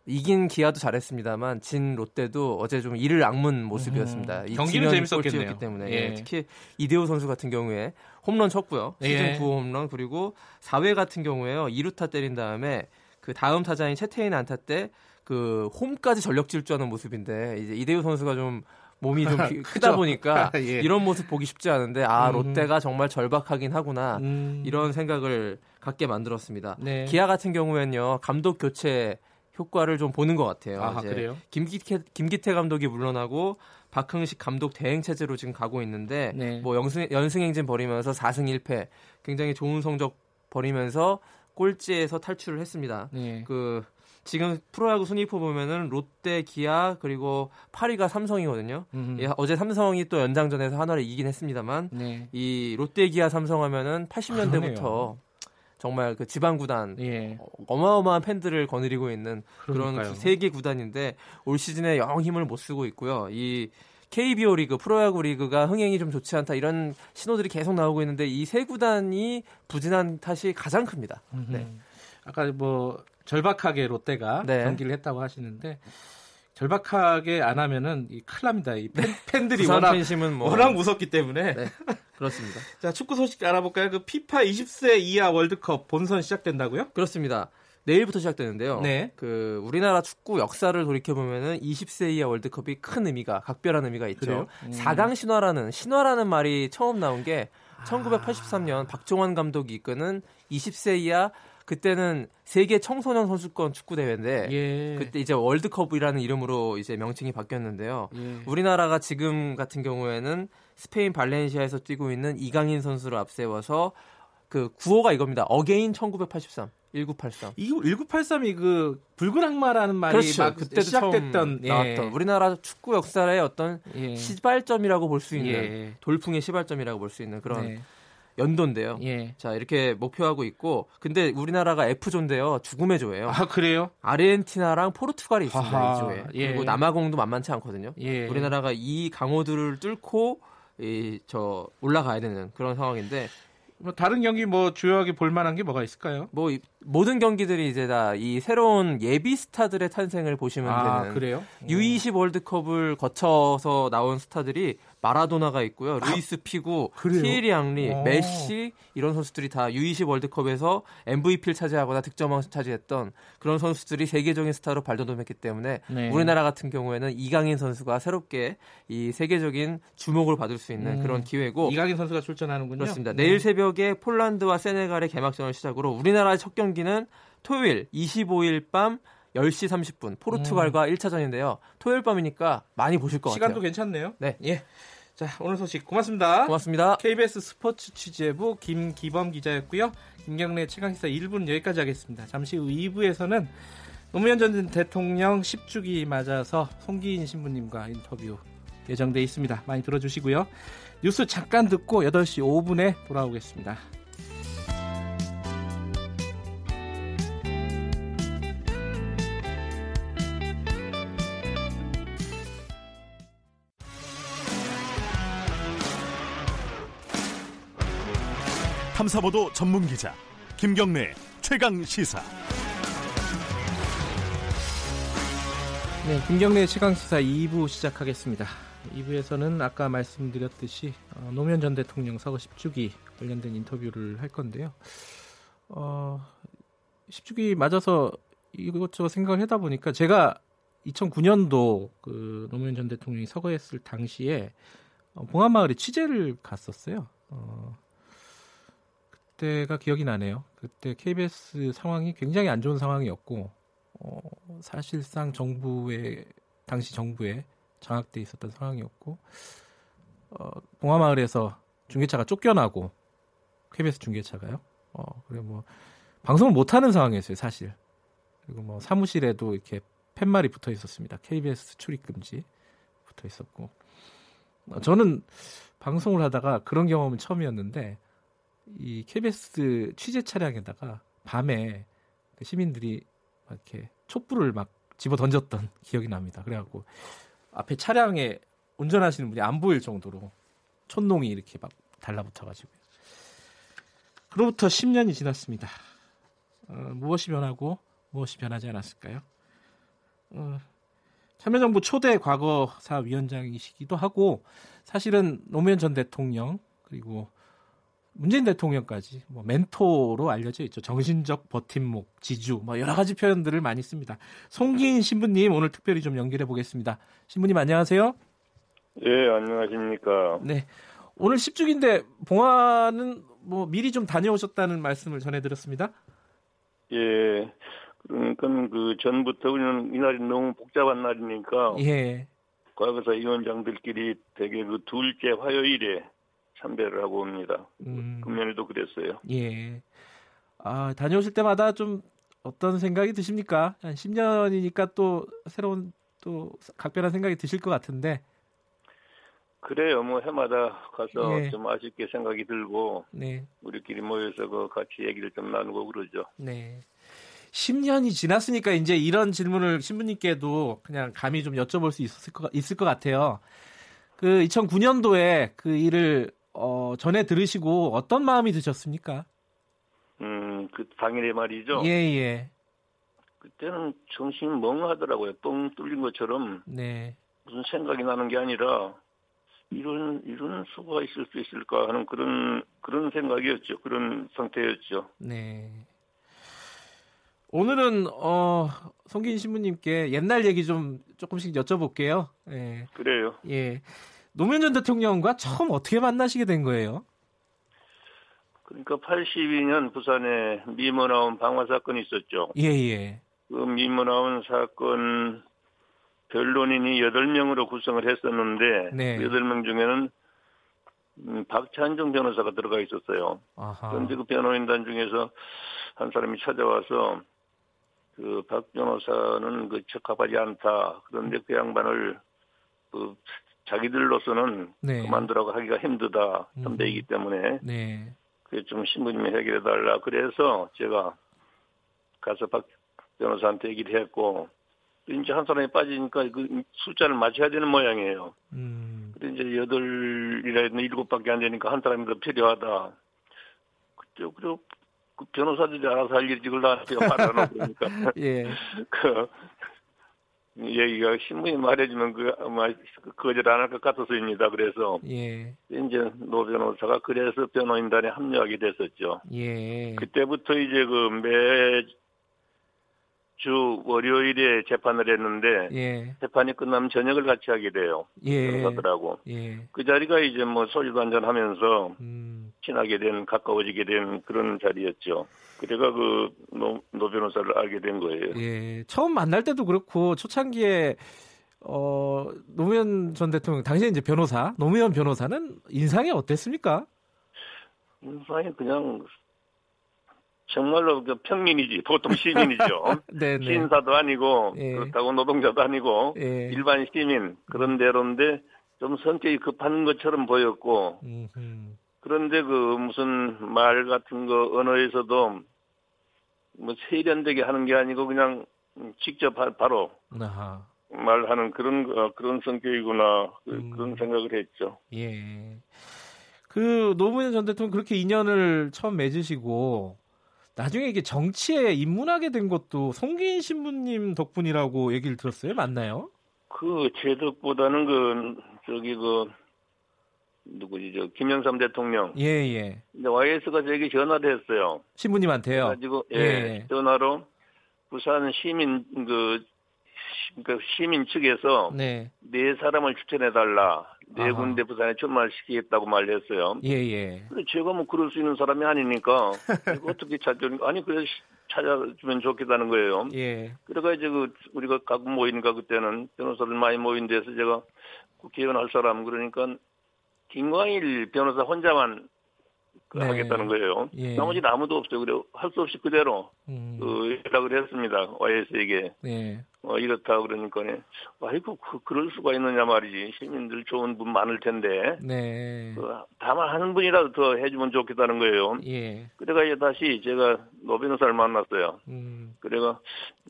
이긴 기아도 잘했습니다만 진 롯데도 어제 좀 이를 악문 모습이었습니다. 음. 경기는 재밌었겠네요. 때문에 예. 예. 특히 이대호 선수 같은 경우에 홈런 쳤고요. 시즌 예. 9호 홈런 그리고 4회 같은 경우에요. 2루타 때린 다음에 그 다음 타자인 채태인 안타 때 그 홈까지 전력 질주하는 모습인데 이제 이대우 선수가 좀 몸이 좀 [LAUGHS] 크다 보니까 [LAUGHS] 예. 이런 모습 보기 쉽지 않은데 아 음. 롯데가 정말 절박하긴 하구나 음. 이런 생각을 갖게 만들었습니다. 네. 기아 같은 경우에는요 감독 교체 효과를 좀 보는 것 같아요. 아, 그래요? 김기태, 김기태 감독이 물러나고 박흥식 감독 대행 체제로 지금 가고 있는데 네. 뭐 연승 연승 행진 벌이면서 4승 1패 굉장히 좋은 성적 벌이면서 꼴찌에서 탈출을 했습니다. 네. 그 지금 프로야구 순위표 보면은 롯데, 기아 그리고 파리가 삼성이거든요. 예, 어제 삼성이 또 연장전에서 하나를 이긴 했습니다만 네. 이 롯데, 기아, 삼성 하면은 80년대부터 아, 정말 그 지방 구단 예. 어마어마한 팬들을 거느리고 있는 그러니까요. 그런 세계 구단인데 올 시즌에 영 힘을 못 쓰고 있고요. 이 KBO 리그, 프로야구 리그가 흥행이 좀 좋지 않다 이런 신호들이 계속 나오고 있는데 이 세 구단이 부진한 탓이 가장 큽니다. 네. 아까 뭐 절박하게 롯데가 네. 경기를 했다고 하시는데 절박하게 안 하면은 이 큰일 납니다. 이 팬, 들이 워낙, 뭐... 워낙 무섭기 때문에. 네, 그렇습니다. [LAUGHS] 자, 축구 소식 알아볼까요? 그 피파 20세 이하 월드컵 본선 시작된다고요? 그렇습니다. 내일부터 시작되는데요. 네. 그 우리나라 축구 역사를 돌이켜 보면은 20세 이하 월드컵이 큰 의미가 각별한 의미가 있죠. 음. 4강 신화라는 신화라는 말이 처음 나온 게 1983년 아. 박종환 감독이 이끄는 20세 이하 그때는 세계 청소년 선수권 축구 대회인데 예. 그때 이제 월드컵이라는 이름으로 이제 명칭이 바뀌었는데요. 예. 우리나라가 지금 같은 경우에는 스페인 발렌시아에서 뛰고 있는 이강인 선수를 앞세워서 그 구호가 이겁니다. Again 1983. 1983. 이 1983이 그 붉은 악마라는 말이 그렇죠. 막 그때 시작됐던 예. 나왔던 우리나라 축구 역사의 어떤 예. 시발점이라고 볼 수 있는 예. 돌풍의 시발점이라고 볼 수 있는 그런 네. 연도인데요. 예. 자 이렇게 목표하고 있고 근데 우리나라가 F조인데요. 죽음의 조예요. 아 그래요? 아르헨티나랑 포르투갈이 있습니다. 아하, 이 조에. 예. 그리고 남아공도 만만치 않거든요. 예. 우리나라가 이 강호들을 뚫고 이 저 올라가야 되는 그런 상황인데 뭐 다른 경기 뭐 주요하게 볼 만한 게 뭐가 있을까요? 뭐 모든 경기들이 이제 다 이 새로운 예비 스타들의 탄생을 보시면 아, 되는 그래요? U20 월드컵을 거쳐서 나온 스타들이 마라도나가 있고요. 아, 루이스 피구, 티에리 앙리, 오. 어. 메시 이런 선수들이 다 U20 월드컵에서 MVP를 차지하거나 득점왕 차지했던 그런 선수들이 세계적인 스타로 발돋움했기 때문에 네. 우리나라 같은 경우에는 이강인 선수가 새롭게 이 세계적인 주목을 받을 수 있는 음. 그런 기회고 이강인 선수가 출전하는군요. 그렇습니다. 네. 내일 새벽에 폴란드와 세네갈의 개막전을 시작으로 우리나라의 첫 경기는 토요일 25일 밤 10시 30분 포르투갈과 음. 1차전인데요. 토요일 밤이니까 많이 보실 것 시간도 같아요. 시간도 괜찮네요. 네. 예. 자, 오늘 소식 고맙습니다. 고맙습니다. KBS 스포츠 취재부 김기범 기자였고요. 김경래 최강시사 1부는 여기까지 하겠습니다. 잠시 후 2부에서는 노무현 전 대통령 10주기 맞아서 송기인 신부님과 인터뷰 예정돼 있습니다. 많이 들어주시고요. 뉴스 잠깐 듣고 8시 5분에 돌아오겠습니다. 탐사보도 전문 기자 김경래 최강 시사. 네, 김경래 최강 시사 2부 시작하겠습니다. 2부에서는 아까 말씀드렸듯이 어, 노무현 전 대통령 서거 10주기 관련된 인터뷰를 할 건데요. 어, 10주기 맞아서 이것저것 생각을 하다 보니까 제가 2009년도 그 노무현 전 대통령이 서거했을 당시에 어, 봉안마을에 취재를 갔었어요. 어, 그때가 기억이 나네요. 그때 KBS 상황이 굉장히 안 좋은 상황이었고 어, 사실상 정부의 당시 정부에 장악돼 있었던 상황이었고 어, 봉화마을에서 중계차가 쫓겨나고 KBS 중계차가요. 어, 그래 뭐 방송을 못 하는 상황이었어요, 사실. 그리고 뭐 사무실에도 이렇게 팻말이 붙어 있었습니다. KBS 출입 금지 붙어 있었고. 어, 저는 방송을 하다가 그런 경험은 처음이었는데 이 KBS 취재 차량에다가 밤에 그 시민들이 막 이렇게 촛불을 막 집어 던졌던 [LAUGHS] 기억이 납니다. 그래갖고 앞에 차량에 운전하시는 분이 안 보일 정도로 촛농이 이렇게 막 달라붙어가지고 그로부터 10년이 지났습니다. 어, 무엇이 변하고 무엇이 변하지 않았을까요? 어, 참여정부 초대 과거사 위원장이시기도 하고 사실은 노무현 전 대통령 그리고 문재인 대통령까지 뭐 멘토로 알려져 있죠. 정신적 버팀목, 지주, 뭐 여러 가지 표현들을 많이 씁니다. 송기인 신부님 오늘 특별히 좀 연결해 보겠습니다. 신부님 안녕하세요. 예, 안녕하십니까. 네. 오늘 10주기인데 봉화는 뭐 미리 좀 다녀오셨다는 말씀을 전해 들었습니다. 예. 그러니까 그 전부터 그냥 이날이 너무 복잡한 날이니까 예. 과거사 위원장들끼리 되게 그 둘째 화요일에 참배를 하고 옵니다. 음. 금년에도 그랬어요. 예. 아, 다녀오실 때마다 좀 어떤 생각이 드십니까? 한 10년이니까 또 새로운 또 각별한 생각이 드실 것 같은데. 그래요. 뭐 해마다 가서 예. 좀 아쉽게 생각이 들고 네. 우리끼리 모여서 그 같이 얘기를 좀 나누고 그러죠. 네. 10년이 지났으니까 이제 이런 질문을 신부님께도 그냥 감히 좀 여쭤볼 수 있을 것, 있을 것 같아요. 그 2009년도에 그 일을 어, 전에 들으시고 어떤 마음이 드셨습니까? 음, 그 당일에 말이죠. 예, 예. 그때는 정신이 멍하더라고요. 뻥 뚫린 것처럼. 네. 무슨 생각이 나는 게 아니라 이런 이런 수가 있을 수 있을까 하는 그런 그런 생각이었죠. 그런 상태였죠. 네. 오늘은 어 송긴 신부님께 옛날 얘기 좀 조금씩 여쭤볼게요. 예. 그래요. 예. 노무현 전 대통령과 처음 어떻게 만나시게 된 거예요? 그러니까 82년 부산에 미모 나온 방화 사건이 있었죠. 예, 예. 그 미모 나온 사건 변론인이 8명으로 구성을 했었는데 네. 그 8명 중에는 음, 박찬종 변호사가 들어가 있었어요. 아하. 그런데 그 변호인단 중에서 한 사람이 찾아와서 그 박 변호사는 그 적합하지 않다. 그런데 그 양반을 그 자기들로서는 네. 그만두라고 하기가 힘들다 선배이기 음. 때문에 네. 그좀 신부님이 해결해 달라 그래서 제가 가서 박 변호사한테 얘기를 했고 이제 한 사람이 빠지니까 그 숫자를 맞춰야 되는 모양이에요. 음. 근데 이제 여덟이라 했는 일곱밖에 안 되니까 한 사람이 더 필요하다. 그때 그리고 그 변호사들이 알아서 할 일 이걸 나한테 말하는 그러니까. 예. [LAUGHS] 그 얘기가 신문이 말해주면 그 아마 그 거절 안 할 것 같아서입니다. 그래서 예. 이제 노 변호사가 그래서 변호인단에 합류하게 됐었죠. 예. 그때부터 이제 그 매 주 월요일에 재판을 했는데 예. 재판이 끝나면 저녁을 같이 하게 돼요. 예. 변호사들하고. 예. 그 자리가 이제 뭐 소주도 한잔 하면서 음. 친하게 된 가까워지게 된 그런 자리였죠. 그래가 그 노, 노 변호사를 알게 된 거예요. 예. 처음 만날 때도 그렇고 초창기에 어 노무현 전 대통령 당시에 이제 변호사 노무현 변호사는 인상이 어땠습니까? 인상이 그냥 정말로 그 평민이지 보통 시민이죠. [LAUGHS] 네, 네. 신사도 아니고 예. 그렇다고 노동자도 아니고 예. 일반 시민 그런 대로인데 좀 성격이 급한 것처럼 보였고 음흠. 그런데 그 무슨 말 같은 거 언어에서도 뭐 세련되게 하는 게 아니고 그냥 직접 바로 아하. 말하는 그런 그런 성격이구나 그, 음. 그런 생각을 했죠. 예. 그 노무현 전 대통령 그렇게 인연을 처음 맺으시고 나중에 이게 정치에 입문하게 된 것도 송기인 신부님 덕분이라고 얘기를 들었어요. 맞나요? 그 제 덕보다는 그 저기 그 누구지 저 김영삼 대통령. 예 예. 근데 YS가 저에게 전화를 했어요. 신부님한테요. 가지고 예, 예, 전화로 부산 시민 그, 그 시민 측에서 네. 네 사람을 추천해 달라. 네 군데 부산에 출마시키겠다고 말을 했어요. 예, 예. 근데 제가 뭐 그럴 수 있는 사람이 아니니까 어떻게 찾죠? [LAUGHS] 아니 그래 찾아주면 좋겠다는 거예요. 예. 그래가 이제 그 우리가 가끔 모이니까 그때는 변호사들 많이 모인 데서 제가 국회의원 할 사람 그러니까 김광일 변호사 혼자만 그 네. 하겠다는 거예요. 예. 나머지는 아무도 없어요. 그래 할 수 없이 그대로 음. 그 연락을 했습니다. YS에게. 네. 어, 이렇다 그러니까 아이고 그, 그럴 수가 있느냐 말이지. 시민들 좋은 분 많을 텐데. 네. 그, 다만 한 분이라도 더 해주면 좋겠다는 거예요. 예. 그래가 이제 다시 제가 노 변호사를 만났어요. 음. 그래가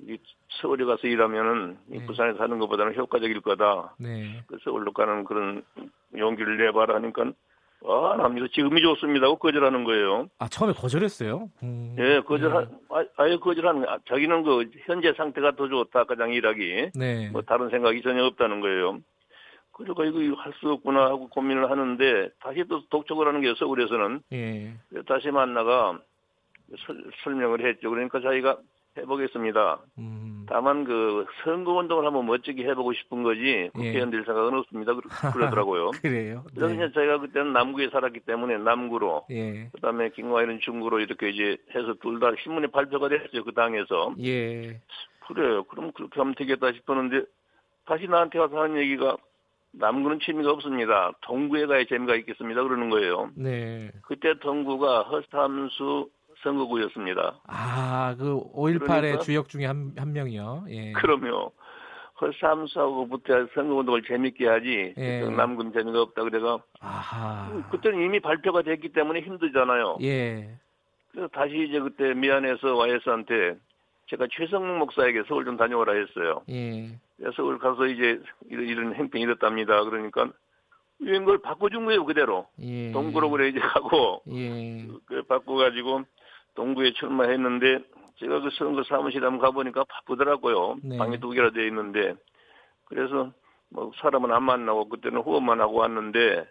이 서울에 가서 일하면은 네. 부산에 사는 것보다는 효과적일 거다. 네. 그 서울로 가는 그런 용기를 내봐라 하니까 아, 남이거 지금이 좋습니다. 고 거절하는 거예요. 아, 처음에 거절했어요? 음. 예, 거절한, 네. 아, 아예 거절하는, 아, 자기는 그, 현재 상태가 더 좋다. 가장 일하기. 네. 뭐, 다른 생각이 전혀 없다는 거예요. 그러니까 이거 할 수 없구나 하고 고민을 하는데, 다시 또 독촉을 하는 게 서울에서는. 예. 다시 만나가 설, 설명을 했죠. 그러니까 자기가 해보겠습니다. 음. 다만 그 선거 운동을 한번 멋지게 해보고 싶은 거지 국회의원들 예. 생각은 없습니다. [LAUGHS] 그러더라고요. 그래요. 그래서 네. 제가 그때는 남구에 살았기 때문에 남구로, 예. 그다음에 김광일은 중구로 이렇게 이제 해서 둘 다 신문에 발표가 됐어요. 그 당에서. 예. 그래요. 그럼 그렇게 하면 되겠다 싶었는데 다시 나한테 와서 하는 얘기가 남구는 재미가 없습니다. 동구에 가야 재미가 있겠습니다. 그러는 거예요. 네. 그때 동구가 허삼수 선거구였습니다. 아, 그 5.18의 그러니까, 주역 중에 한, 한 명이요. 예. 그럼요. 허삼수하고 부터 선거운동을 재밌게 하지. 예. 남군 재미가 없다 그래가. 아하. 그때는 이미 발표가 됐기 때문에 힘들잖아요. 예. 그래서 다시 이제 그때 미안해서 YS한테 제가 최성목 목사에게 서울 좀 다녀오라 했어요. 예. 서울 가서 이제 이런, 이런 행편이 이렇답니다. 그러니까 이런 걸 바꿔준 거예요, 그대로. 예. 동구로 그래 이제 가고. 예. 그 바꿔가지고 동구에 출마했는데 제가 그 선거 사무실 한번 가보니까 바쁘더라고요. 네. 방이 두 개나 돼 있는데 그래서 뭐 사람은 안 만나고 그때는 후원만 하고 왔는데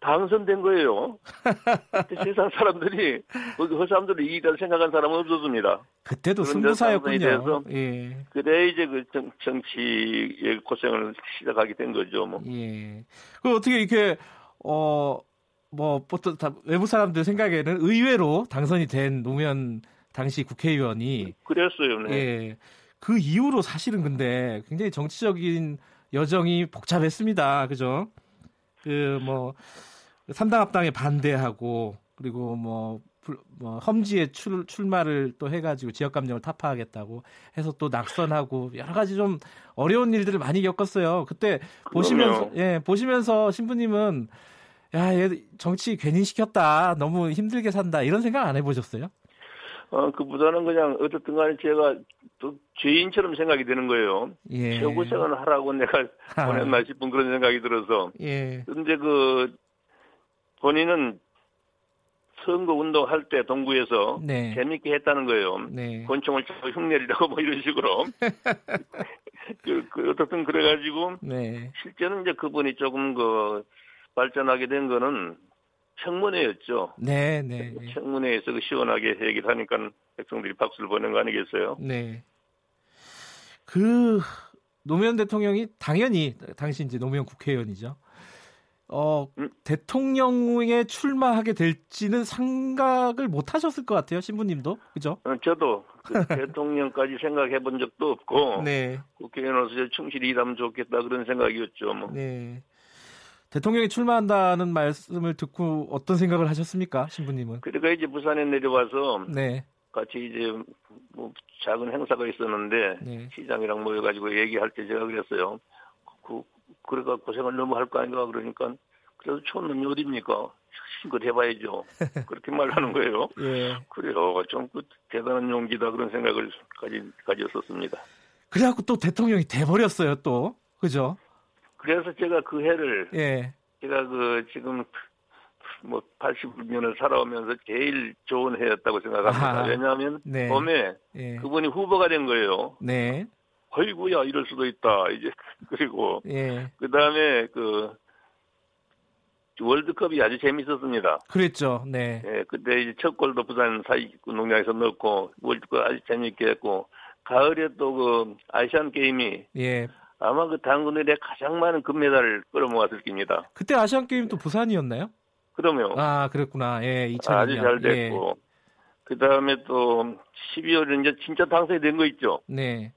당선된 거예요. [LAUGHS] 세상 사람들이 그 사람들이 이익을 생각한 사람은 없었습니다. 그때도 승부사였군요. 예. 그래 이제 그 정, 정치의 고생을 시작하게 된 거죠. 뭐. 예. 그 어떻게 이렇게 어 뭐 보통 다 외부 사람들 생각에는 의외로 당선이 된 노무현 당시 국회의원이 그랬어요. 네. 예. 그 이후로 사실은 근데 굉장히 정치적인 여정이 복잡했습니다. 그죠? 그 뭐 삼당 합당에 반대하고 그리고 뭐, 뭐 험지에 출, 출마를 또 해가지고 지역 감정을 타파하겠다고 해서 또 낙선하고 여러 가지 좀 어려운 일들을 많이 겪었어요. 그때 보시면서 예 보시면서 신부님은 야, 얘 정치 괜히 시켰다. 너무 힘들게 산다. 이런 생각 안 해보셨어요? 어, 그보다는 그냥 어쨌든 간에 제가 또 죄인처럼 생각이 되는 거예요. 예. 최고생을 하라고 내가 아. 보냈나 싶은 그런 생각이 들어서. 예. 근데 그 본인은 선거 운동할 때 동구에서 네. 재밌게 했다는 거예요. 네. 권총을 쳐고 흉내리라고 뭐 이런 식으로. [LAUGHS] 그, 그, 어떻든 그래가지고 네. 실제는 이제 그분이 조금 그 발전하게 된 거는 청문회였죠. 네, 네. 청문회에서 그 시원하게 얘기를 하니까 백성들이 박수를 보낸 거 아니겠어요? 네. 그 노무현 대통령이 당연히 당시 이제 노무현 국회의원이죠. 어, 음? 대통령에 출마하게 될지는 생각을 못 하셨을 것 같아요, 신부님도. 그죠? 어, 저도 그 [LAUGHS] 대통령까지 생각해 본 적도 없고, 네. 국회의원으로서 충실히 일하면 좋겠다 그런 생각이었죠, 뭐. 네. 대통령이 출마한다는 말씀을 듣고 어떤 생각을 하셨습니까, 신부님은? 그러니까 이제 부산에 내려와서 네. 같이 이제 뭐 작은 행사가 있었는데 네. 시장이랑 모여가지고 얘기할 때 제가 그랬어요. 그 그래가 고생을 너무 할 거 아닌가 그러니까 그래도 촌 놈이 어딥니까? 신껏 해봐야죠. [LAUGHS] 그렇게 말하는 거예요. 예. 그래요. 좀 그 대단한 용기다 그런 생각을 가지, 가졌었습니다. 그래갖고 또 대통령이 돼버렸어요 또. 그죠? 그래서 제가 그 해를 예. 제가 그 지금 뭐 80년을 살아오면서 제일 좋은 해였다고 생각합니다. 아하. 왜냐하면 네. 봄에 예. 그분이 후보가 된 거예요. 네. 어이구야 이럴 수도 있다. 이제 [LAUGHS] 그리고 예. 그 다음에 그 월드컵이 아주 재밌었습니다. 그랬죠. 네. 예, 그때 이제 첫 골도 부산 사이구 농장에서 넣고 월드컵 아주 재밌게 했고 가을에 또 그 아시안 게임이 예. 아마 그 당군들의 가장 많은 금메달을 끌어모았을 겁니다. 그때 아시안 게임 또 부산이었나요? 그럼요. 아 그랬구나. 예, 2000년. 아주 잘 됐고. 예. 그 다음에 또 12월에 이제 진짜 당선이 된거 있죠. 네.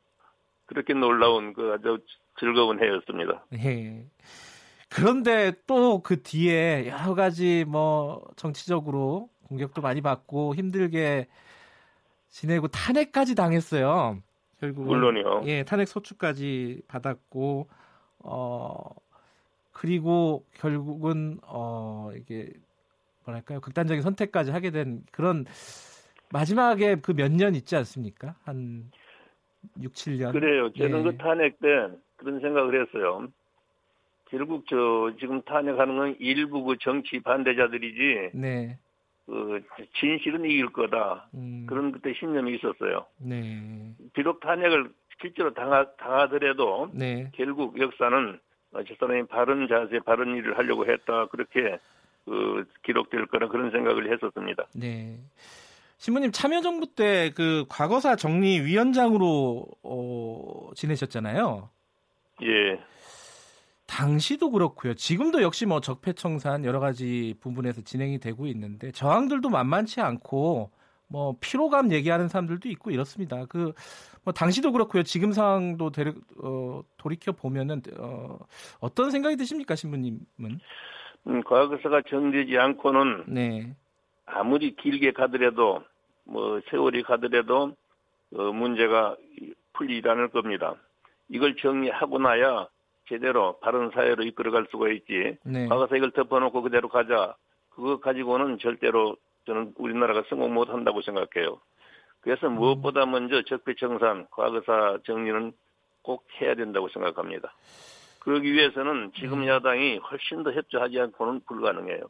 그렇게 놀라운 그 아주 즐거운 해였습니다. 예. 그런데 또 그 뒤에 여러 가지 뭐 정치적으로 공격도 많이 받고 힘들게 지내고 탄핵까지 당했어요. 결국 물론이요. 예, 탄핵 소추까지 받았고 어 그리고 결국은 어 이게 뭐랄까요? 극단적인 선택까지 하게 된 그런 마지막에 그 몇 년 있지 않습니까? 한 6, 7년. 그래요. 저는 예. 그 탄핵 때 그런 생각을 했어요. 결국 저 지금 탄핵하는 건 일부 그 정치 반대자들이지. 네. 그 진실은 이길 거다. 음. 그런 그때 신념이 있었어요. 네. 비록 탄핵을 실제로 당하, 당하더라도 네. 결국 역사는 저 사람이 바른 자세, 바른 일을 하려고 했다. 그렇게 그 기록될 거라 그런 생각을 했었습니다. 네. 신부님 참여정부 때 그 과거사 정리 위원장으로 어, 지내셨잖아요. 예. 당시도 그렇고요. 지금도 역시 뭐 적폐청산 여러 가지 부분에서 진행이 되고 있는데 저항들도 만만치 않고 뭐 피로감 얘기하는 사람들도 있고 이렇습니다. 그 뭐 당시도 그렇고요. 지금 상황도 데려, 어, 돌이켜 보면은 어, 어떤 생각이 드십니까, 신부님은? 음, 과거사가 정되지 않고는 네. 아무리 길게 가더라도 뭐 세월이 가더라도 어, 문제가 풀리지 않을 겁니다. 이걸 정리하고 나야 제대로 바른 사회로 이끌어갈 수가 있지. 네. 과거사 이걸 덮어놓고 그대로 가자. 그거 가지고는 절대로 저는 우리나라가 성공 못한다고 생각해요. 그래서 음. 무엇보다 먼저 적폐청산, 과거사 정리는 꼭 해야 된다고 생각합니다. 그러기 위해서는 지금 음. 야당이 훨씬 더 협조하지 않고는 불가능해요.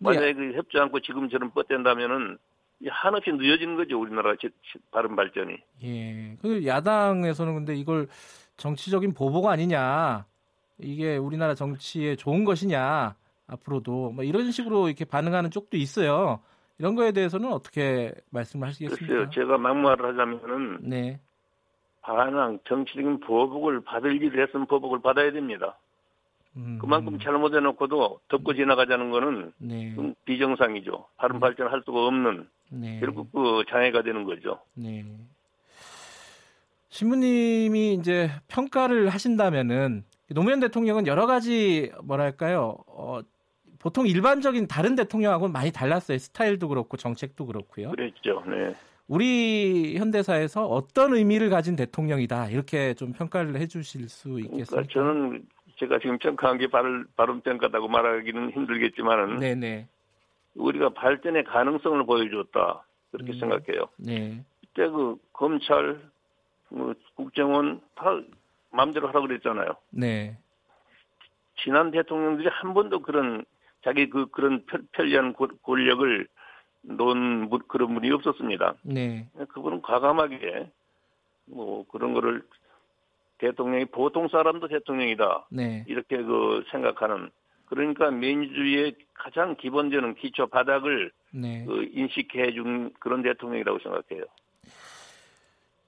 만약에 그 협조 않고 지금처럼 뻗댄다면은 한없이 늦어지는 거죠 우리나라 바른 발전이. 예. 그 야당에서는 근데 이걸 정치적인 보복 아니냐 이게 우리나라 정치에 좋은 것이냐 앞으로도 뭐 이런 식으로 이렇게 반응하는 쪽도 있어요. 이런 거에 대해서는 어떻게 말씀을 하시겠습니까? 글쎄요, 제가 막말을 하자면은 네. 반항 정치적인 보복을 받을 일을 했으면 보복을 받아야 됩니다. 음. 그만큼 잘못해놓고도 덮고 지나가자는 거는 네. 좀 비정상이죠. 바른 음. 발전할 수가 없는 네. 결국 그 장애가 되는 거죠. 네. 신부님이 이제 평가를 하신다면은 노무현 대통령은 여러 가지 뭐랄까요 어, 보통 일반적인 다른 대통령하고는 많이 달랐어요 스타일도 그렇고 정책도 그렇고요. 그랬죠. 네. 우리 현대사에서 어떤 의미를 가진 대통령이다 이렇게 좀 평가를 해주실 수 있겠습니까? 그러니까 저는 제가 지금 정확한 게 발, 발음 정확하다고 말하기는 힘들겠지만은 네네. 우리가 발전의 가능성을 보여줬다 그렇게 음. 생각해요. 네. 그때 그 검찰, 뭐 국정원 다 마음대로 하라고 그랬잖아요. 네. 지난 대통령들이 한 번도 그런 자기 그 그런 편리한 권력을 놓은 그런 분이 없었습니다. 네. 그분은 과감하게 뭐 그런 거를 대통령이 보통 사람도 대통령이다. 네. 이렇게 그 생각하는 그러니까 민주주의의 가장 기본되는 기초 바닥을 네. 그 인식해 준 그런 대통령이라고 생각해요.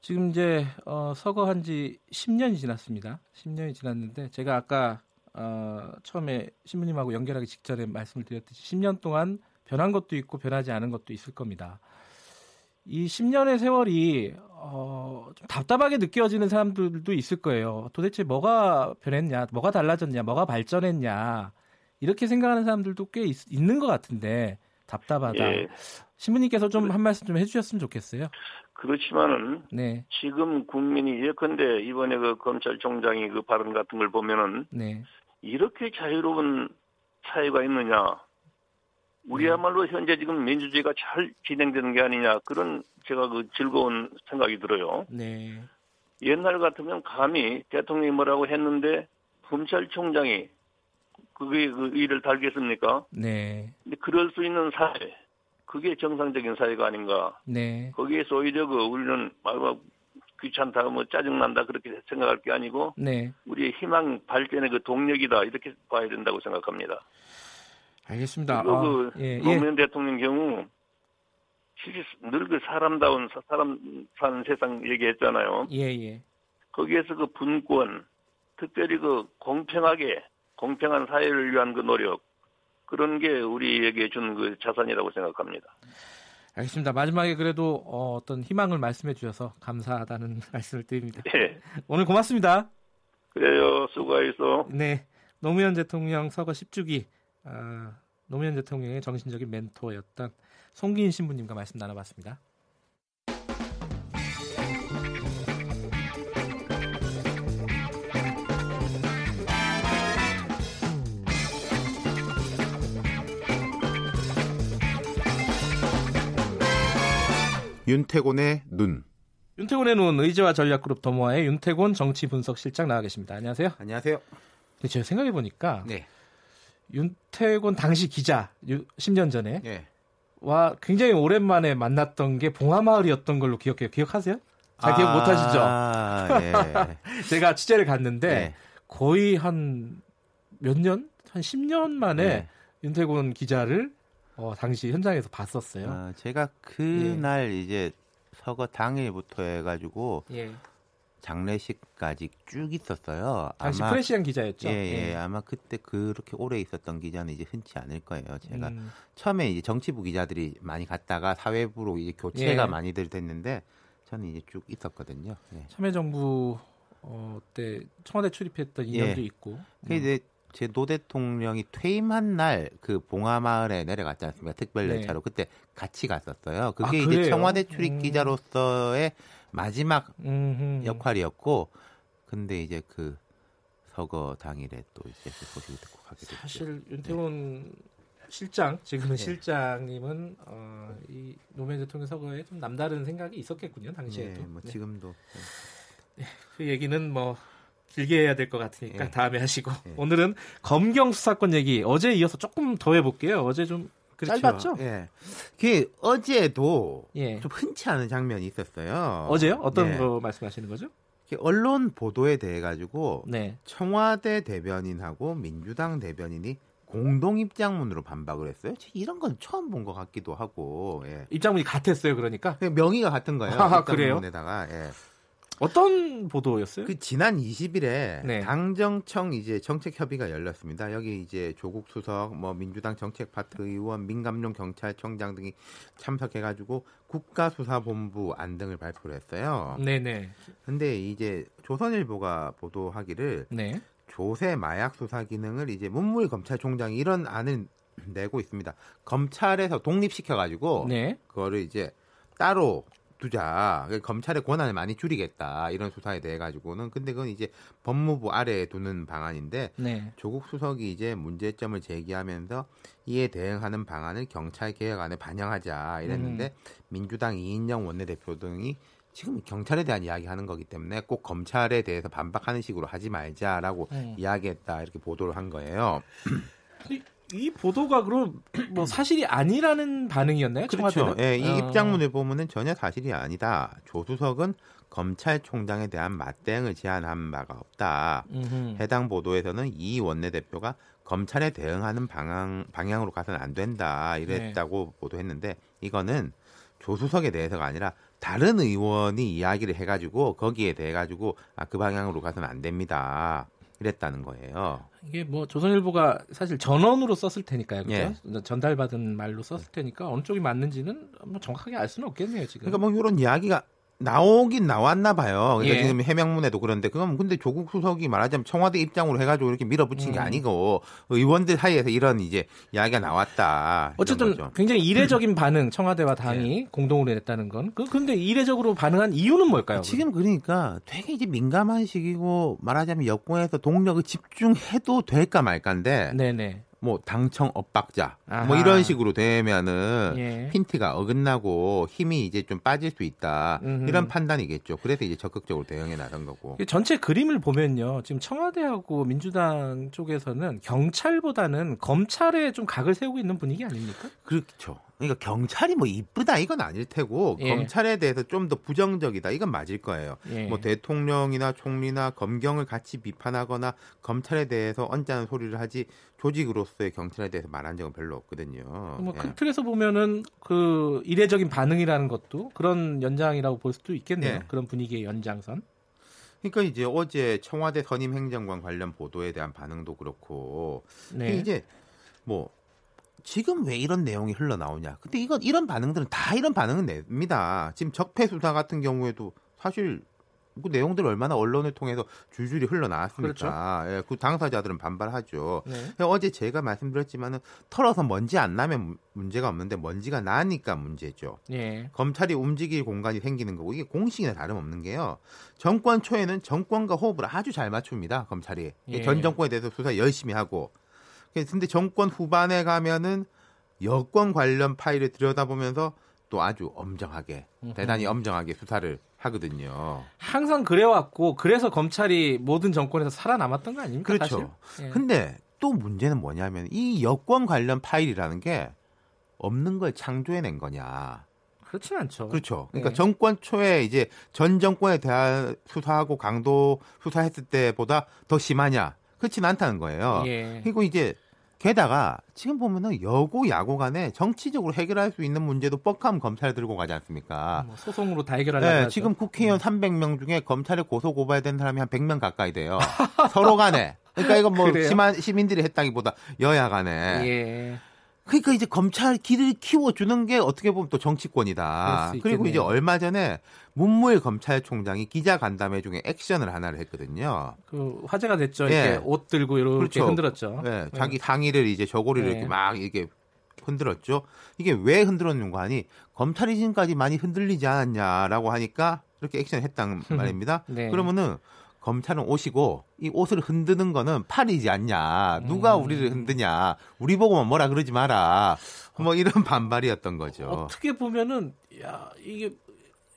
지금 이제 어, 서거한 지 10년이 지났습니다. 10년이 지났는데 제가 아까 어, 처음에 신부님하고 연결하기 직전에 말씀을 드렸듯이 10년 동안 변한 것도 있고 변하지 않은 것도 있을 겁니다. 이 10년의 세월이 어, 좀 답답하게 느껴지는 사람들도 있을 거예요. 도대체 뭐가 변했냐, 뭐가 달라졌냐, 뭐가 발전했냐 이렇게 생각하는 사람들도 꽤 있, 는것 같은데 답답하다. 예. 신부님께서 좀 한 말씀 좀 해주셨으면 좋겠어요. 그렇지만은 네. 지금 국민이 예컨대 이번에 그 검찰총장이 그 발언 같은 걸 보면은 네. 이렇게 자유로운 사회가 있느냐? 우리야말로 현재 지금 민주주의가 잘 진행되는 게 아니냐 그런 제가 그 즐거운 생각이 들어요. 네. 옛날 같으면 감히 대통령이 뭐라고 했는데 검찰총장이 그게 그 일을 달겠습니까? 네. 근데 그럴 수 있는 사회, 그게 정상적인 사회가 아닌가. 네. 거기에서 오히려 그 우리는 막 귀찮다, 뭐 짜증난다 그렇게 생각할 게 아니고, 네. 우리의 희망 발전의 그 동력이다 이렇게 봐야 된다고 생각합니다. 알겠습니다. 그리고 아, 그 예, 예. 노무현 예. 대통령 경우 실제 늘그 사람다운 사람 사는 세상 얘기했잖아요. 예, 예. 거기에서 그 분권, 특별히 그 공평하게 공평한 사회를 위한 그 노력 그런 게 우리에게 준 그 자산이라고 생각합니다. 알겠습니다. 마지막에 그래도 어, 떤 희망을 말씀해 주셔서 감사하다는 [LAUGHS] 말씀을 드립니다. 네. 오늘 고맙습니다. 그래요. 수고하셨어. 네. 노무현 대통령 서거 10주기 아, 노무현 대통령의 정신적인 멘토였던 송기인 신부님과 말씀 나눠봤습니다. 윤태곤의 눈. 윤태곤의 눈 의제와 전략그룹 더모아의 윤태곤 정치 분석 실장 나와 계십니다. 안녕하세요. 안녕하세요. 근데 제가 생각해 보니까 네. 윤태곤 당시 기자 10년 전에 네. 와 굉장히 오랜만에 만났던 게 봉하마을이었던 걸로 기억해요. 기억하세요? 잘 아, 기억 못 하시죠? 예. [LAUGHS] 제가 취재를 갔는데 네. 거의 한 몇 년? 한 10년 만에 네. 윤태곤 기자를 어, 당시 현장에서 봤었어요. 아, 제가 그날 예. 이제 서거 당일부터 해가지고 예. 장례식까지 쭉 있었어요. 당시 아마, 프레시안 기자였죠. 예, 예, 예, 아마 그때 그렇게 오래 있었던 기자는 이제 흔치 않을 거예요. 제가 음. 처음에 이제 정치부 기자들이 많이 갔다가 사회부로 이제 교체가 예. 많이들 됐는데 저는 이제 쭉 있었거든요. 예. 참여정부 어, 때 청와대 출입했던 인연도 예. 있고. 그 이제 제 노 대통령이 퇴임한 날 그 봉하마을에 내려갔지 않습니까? 특별 네. 열차로 네. 그때 같이 갔었어요. 그게 아, 이제 청와대 출입 음. 기자로서의 마지막 음흠. 역할이었고, 근데 이제 그 서거 당일에 또 이제 그 소식을 듣고 가게 됐죠. 사실 윤태곤 네. 실장 지금은 네. 실장님은 어, 이 노무현 대통령 서거에 좀 남다른 생각이 있었겠군요 당시에도. 네, 뭐 네. 지금도. 네. 그 얘기는 뭐 길게 해야 될 것 같으니까 예. 다음에 하시고 예. 오늘은 검경 수사권 얘기 어제 이어서 조금 더 해볼게요. 어제 좀 그렇죠. 짧았죠? 예. 그 어제도 예. 좀 흔치 않은 장면이 있었어요. 어제요? 어떤 예. 거 말씀하시는 거죠? 언론 보도에 대해 가지고 네. 청와대 대변인하고 민주당 대변인이 공동 입장문으로 반박을 했어요. 이런 건 처음 본 것 같기도 하고. 예. 입장문이 같았어요, 그러니까? 명의가 같은 거예요. 아, 그래요? 에다가 예. 어떤 보도였어요? 그 지난 20일에 네. 당정청 이제 정책 협의가 열렸습니다. 여기 이제 조국 수석, 뭐 민주당 정책 파트 의원, 민감용 경찰청장 등이 참석해가지고 국가수사본부 안 등을 발표를 했어요. 네네. 근데 이제 조선일보가 보도하기를 네. 조세 마약 수사 기능을 이제 문무일 검찰총장이 이런 안을 내고 있습니다. 검찰에서 독립시켜가지고 네. 그거를 이제 따로 두자. 검찰의 권한을 많이 줄이겠다. 이런 수사에 대해 가지고는 근데 그건 이제 법무부 아래에 두는 방안인데 네. 조국 수석이 이제 문제점을 제기하면서 이에 대응하는 방안을 경찰 개혁안에 반영하자 이랬는데 음. 민주당 이인영 원내대표 등이 지금 경찰에 대한 이야기하는 거기 때문에 꼭 검찰에 대해서 반박하는 식으로 하지 말자라고 음. 이야기했다 이렇게 보도를 한 거예요. 이 보도가 그럼 [CLEARS THROAT] 뭐 사실이 아니라는 반응이었나요? 그렇죠. 예, 이 어. 입장문을 보면은 전혀 사실이 아니다. 조수석은 검찰총장에 대한 맞대응을 제안한 바가 없다. 음흠. 해당 보도에서는 이 원내대표가 검찰에 대응하는 방향, 방향으로 가서는 안 된다 이랬다고 네. 보도했는데 이거는 조수석에 대해서가 아니라 다른 의원이 이야기를 해가지고 거기에 대해 가지고 아, 그 방향으로 가서는 안 됩니다. 이랬다는 거예요. 이게 뭐 조선일보가 사실 전원으로 썼을 테니까요. 그렇죠? 예. 전달받은 말로 썼을 테니까 어느 쪽이 맞는지는 뭐 정확하게 알 수는 없겠네요, 지금. 그러니까 뭐 이런 이야기가 나오긴 나왔나 봐요. 그러니까 예. 지금 해명문에도 그런데 그건 근데 조국 수석이 말하자면 청와대 입장으로 해가지고 이렇게 밀어붙인 음. 게 아니고 의원들 사이에서 이런 이제 이야기가 나왔다. 어쨌든 굉장히 이례적인 [CLEARS THROAT] 반응 청와대와 당이 예. 공동으로 냈다는 건. 그 근데 이례적으로 반응한 이유는 뭘까요? 지금 그러니까 되게 이제 민감한 시기고 말하자면 여권에서 동력을 집중해도 될까 말까인데. 네네. 뭐 당청 엇박자 뭐 아하. 뭐 이런 식으로 되면은 예. 핀트가 어긋나고 힘이 이제 좀 빠질 수 있다 음흠. 이런 판단이겠죠. 그래서 이제 적극적으로 대응에 나선 거고. 전체 그림을 보면요, 지금 청와대하고 민주당 쪽에서는 경찰보다는 검찰에 좀 각을 세우고 있는 분위기 아닙니까? 그렇죠. 그러니까 경찰이 뭐 이쁘다 이건 아닐 테고 예. 검찰에 대해서 좀 더 부정적이다 이건 맞을 거예요. 예. 뭐 대통령이나 총리나 검경을 같이 비판하거나 검찰에 대해서 언짢은 소리를 하지 조직으로서의 경찰에 대해서 말한 적은 별로 없거든요. 뭐큰 예. 틀에서 보면은 그 이례적인 반응이라는 것도 그런 연장이라고 볼 수도 있겠네요. 예. 그런 분위기의 연장선. 그러니까 이제 어제 청와대 선임 행정관 관련 보도에 대한 반응도 그렇고 네. 이제 뭐 지금 왜 이런 내용이 흘러나오냐. 근데 이건 이런 반응들은 다 이런 반응은 냅니다. 지금 적폐 수사 같은 경우에도 사실 그 내용들 얼마나 언론을 통해서 줄줄이 흘러나왔습니까? 그렇죠. 예, 그 당사자들은 반발하죠. 네. 어제 제가 말씀드렸지만은 털어서 먼지 안 나면 문제가 없는데 먼지가 나니까 문제죠. 예. 검찰이 움직일 공간이 생기는 거고 이게 공식이나 다름없는 게요. 정권 초에는 정권과 호흡을 아주 잘 맞춥니다. 검찰이 예. 전 정권에 대해서 수사 열심히 하고 근데 정권 후반에 가면은 여권 관련 파일을 들여다보면서 또 아주 엄정하게 대단히 엄정하게 수사를 하거든요. 항상 그래왔고 그래서 검찰이 모든 정권에서 살아남았던 거 아닙니까? 그렇죠. 예. 근데 또 문제는 뭐냐면 이 여권 관련 파일이라는 게 없는 걸 창조해낸 거냐. 그렇진 않죠. 그렇죠. 그러니까 네. 정권 초에 이제 전 정권에 대한 수사하고 강도 수사했을 때보다 더 심하냐? 그렇진 않다는 거예요. 예. 그리고 이제 게다가 지금 보면은 여고 야고 간에 정치적으로 해결할 수 있는 문제도 뻑함 검찰 들고 가지 않습니까? 뭐 소송으로 다 해결하려고 네, 지금 국회의원 음. 300명 중에 검찰에 고소 고발 된 사람이 한 100명 가까이 돼요. [LAUGHS] 서로 간에. 그러니까 이건 뭐 시만, 시민들이 했다기보다 여야 간에. 예. 그러니까 이제 검찰 길을 키워주는 게 어떻게 보면 또 정치권이다. 그리고 이제 얼마 전에 문무일 검찰총장이 기자 간담회 중에 액션을 하나를 했거든요. 그 화제가 됐죠. 네. 이렇게 옷 들고 이렇게 그렇죠. 흔들었죠. 네. 네. 자기 상의를 이제 저고리를 네. 이렇게 막 이렇게 흔들었죠. 이게 왜 흔들었는가 하니 검찰이 지금까지 많이 흔들리지 않았냐라고 하니까 이렇게 액션을 했단 [LAUGHS] 말입니다. 네. 그러면은 검찰은 오시고 이 옷을 흔드는 거는 팔이지 않냐. 누가 음. 우리를 흔드냐. 우리 보고만 뭐라 그러지 마라. 뭐 이런 [LAUGHS] 반발이었던 거죠. 어떻게 보면은 야 이게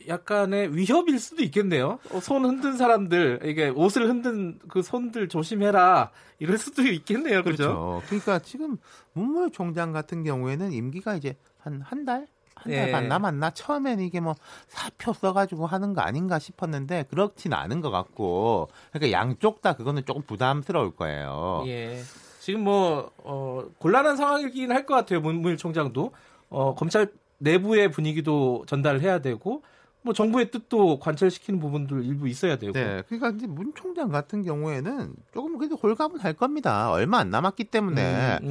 약간의 위협일 수도 있겠네요. 어, 손 흔든 사람들, 이게 옷을 흔든 그 손들 조심해라. 이럴 수도 있겠네요. 그렇죠. 그렇죠? 그러니까 지금 문무일 총장 같은 경우에는 임기가 이제 한 한 달? 한 달반 예. 남았나? 처음에는 이게 뭐 사표 써가지고 하는 거 아닌가 싶었는데 그렇진 않은 것 같고 그러니까 양쪽 다 그거는 조금 부담스러울 거예요. 예. 지금 뭐 어, 곤란한 상황이긴 할 것 같아요. 문무일 총장도 어, 검찰 내부의 분위기도 전달을 해야 되고 뭐 정부의 뜻도 관철시키는 부분들 일부 있어야 되고. 네. 그러니까 이제 문 총장 같은 경우에는 조금 그래도 홀가분 할 겁니다. 얼마 안 남았기 때문에 음,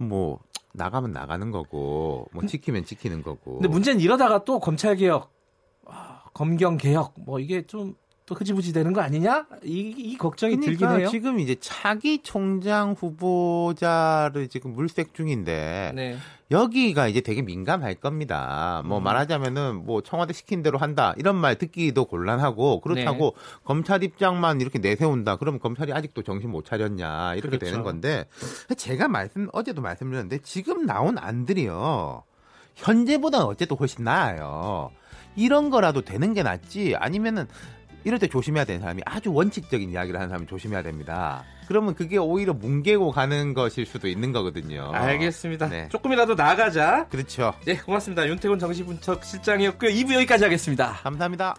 음. 뭐 나가면 나가는 거고 뭐 지키면 지키는 거고. 근데 문제는 이러다가 또 검찰 개혁, 아, 검경 개혁 뭐 이게 좀 또 흐지부지 되는 거 아니냐? 이, 이 걱정이 그러니까 들긴 해요. 지금 이제 차기 총장 후보자를 지금 물색 중인데 네. 여기가 이제 되게 민감할 겁니다. 뭐 음. 말하자면은 뭐 청와대 시킨 대로 한다 이런 말 듣기도 곤란하고 그렇다고 네. 검찰 입장만 이렇게 내세운다. 그러면 검찰이 아직도 정신 못 차렸냐 이렇게 그렇죠. 되는 건데 제가 말씀 어제도 말씀드렸는데 지금 나온 안들이요. 현재보다는 어쨌든 훨씬 나아요. 이런 거라도 되는 게 낫지 아니면은 이럴 때 조심해야 되는 사람이 아주 원칙적인 이야기를 하는 사람이 조심해야 됩니다. 그러면 그게 오히려 뭉개고 가는 것일 수도 있는 거거든요. 알겠습니다. 네. 조금이라도 나가자. 그렇죠. 네, 고맙습니다. 윤태곤 정시분석 실장이었고요. 2부 여기까지 하겠습니다. 감사합니다.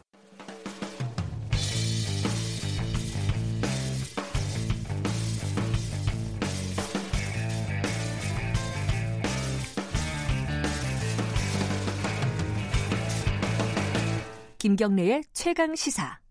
김경래의 최강 시사.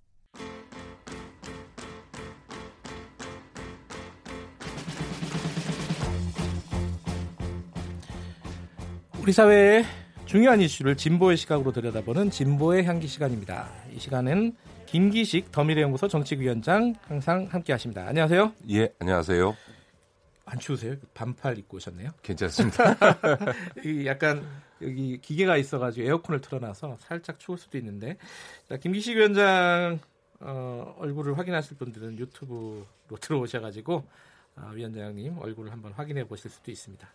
우리 사회의 중요한 이슈를 진보의 시각으로 들여다보는 진보의 향기 시간입니다. 이 시간은 김기식 더미래연구소 정책위원장 항상 함께하십니다. 안녕하세요. 예, 안녕하세요. 안 추우세요? 반팔 입고 오셨네요. 괜찮습니다. [LAUGHS] 약간 여기 기계가 있어가지고 에어컨을 틀어놔서 살짝 추울 수도 있는데 자, 김기식 위원장 어, 얼굴을 확인하실 분들은 유튜브로 들어오셔가지고 어, 위원장님 얼굴을 한번 확인해 보실 수도 있습니다.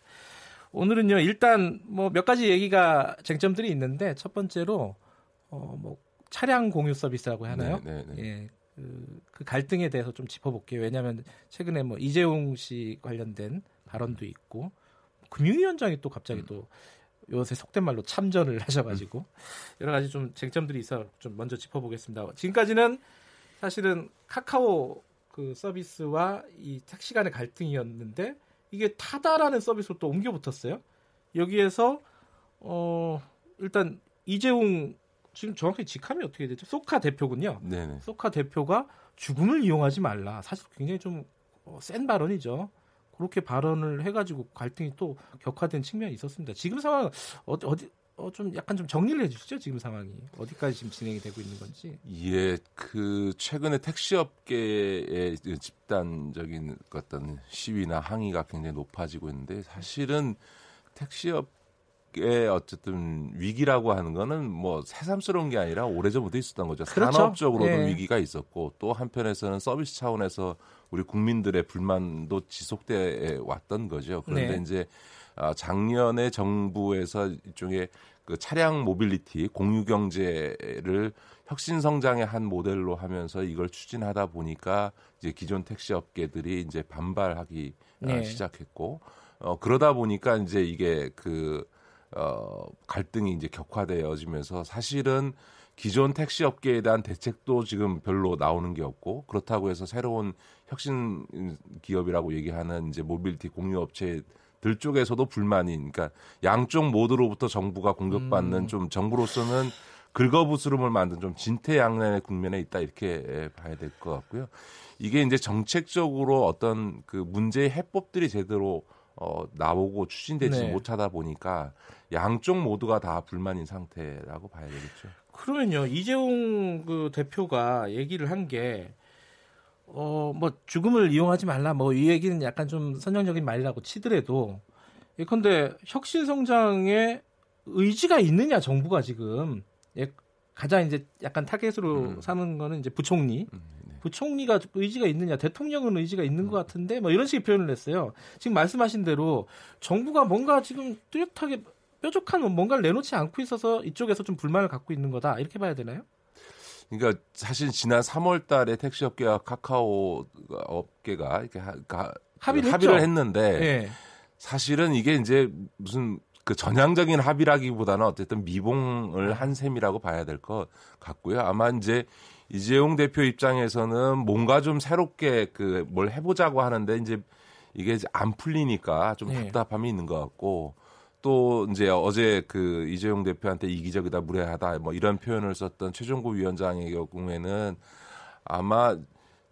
오늘은요 일단 뭐 몇 가지 얘기가 쟁점들이 있는데 첫 번째로 어, 뭐 차량 공유 서비스라고 하나요? 네, 네, 네. 예, 그, 그, 갈등에 대해서 좀 짚어볼게요. 왜냐하면 최근에 뭐 이재용 씨 관련된 발언도 있고 금융위원장이 또 갑자기 음. 또 요새 속된 말로 참전을 [LAUGHS] 하셔가지고 여러 가지 좀 쟁점들이 있어 좀 먼저 짚어보겠습니다. 지금까지는 사실은 카카오 그 서비스와 이 택시 간의 갈등이었는데 이게 타다라는 서비스로 또 옮겨 붙었어요. 여기에서 어 일단 이재용 지금 정확히 직함이 어떻게 되죠? 소카 대표군요. 네네. 소카 대표가 죽음을 이용하지 말라. 사실 굉장히 좀센 어, 발언이죠. 그렇게 발언을 해가지고 갈등이 또 격화된 측면이 있었습니다. 지금 상황 어디 어디 어, 좀 약간 좀 정리를 해주시죠 지금 상황이 어디까지 지금 진행이 되고 있는 건지. 예, 그 최근에 택시업계의 집단적인 어떤 시위나 항의가 굉장히 높아지고 있는데 사실은 택시업 의 어쨌든 위기라고 하는 거는 뭐 새삼스러운 게 아니라 오래전부터 있었던 거죠. 그렇죠. 산업적으로도 네. 위기가 있었고 또 한편에서는 서비스 차원에서 우리 국민들의 불만도 지속돼 왔던 거죠. 그런데 네. 이제 아, 작년에 정부에서 일종의 그 차량 모빌리티 공유 경제를 혁신 성장의 한 모델로 하면서 이걸 추진하다 보니까 이제 기존 택시 업계들이 이제 반발하기 아, 네. 시작했고 어 그러다 보니까 이제 이게 그 어, 갈등이 이제 격화되어지면서 사실은 기존 택시 업계에 대한 대책도 지금 별로 나오는 게 없고 그렇다고 해서 새로운 혁신 기업이라고 얘기하는 이제 모빌티 공유 업체 들 쪽에서도 불만이 그러니까 양쪽 모두로부터 정부가 공격받는 음. 좀 정부로서는 긁어부스름을 만든 좀 진퇴양난의 국면에 있다 이렇게 봐야 될 것 같고요. 이게 이제 정책적으로 어떤 그 문제의 해법들이 제대로 어, 나오고 추진되지 네. 못하다 보니까 양쪽 모두가 다 불만인 상태라고 봐야 되겠죠. 그러면요 이재용 그 대표가 얘기를 한 게 어 뭐 죽음을 이용하지 말라 뭐 이 얘기는 약간 좀 선정적인 말이라고 치더라도 예컨대 혁신 성장에 의지가 있느냐 정부가 지금 예, 가장 이제 약간 타겟으로 음. 삼은 거는 이제 부총리 음. 부총리가 의지가 있느냐, 대통령은 의지가 있는 것 같은데 뭐 이런 식의 표현을 했어요. 지금 말씀하신 대로 정부가 뭔가 지금 뚜렷하게 뾰족한 뭔가를 내놓지 않고 있어서 이쪽에서 좀 불만을 갖고 있는 거다 이렇게 봐야 되나요? 그러니까 사실 지난 3월 달에 택시 업계와 카카오 업계가 이렇게 하, 가, 합의를, 합의를 했는데 네. 사실은 이게 이제 무슨 그 전향적인 합의라기보다는 어쨌든 미봉을 한 셈이라고 봐야 될 것 같고요. 아마 이제 이재용 대표 입장에서는 뭔가 좀 새롭게 그 뭘 해보자고 하는데 이제 이게 안 풀리니까 좀 네. 답답함이 있는 것 같고 또 이제 어제 그 이재용 대표한테 이기적이다 무례하다 뭐 이런 표현을 썼던 최종구 위원장의 경우에는 아마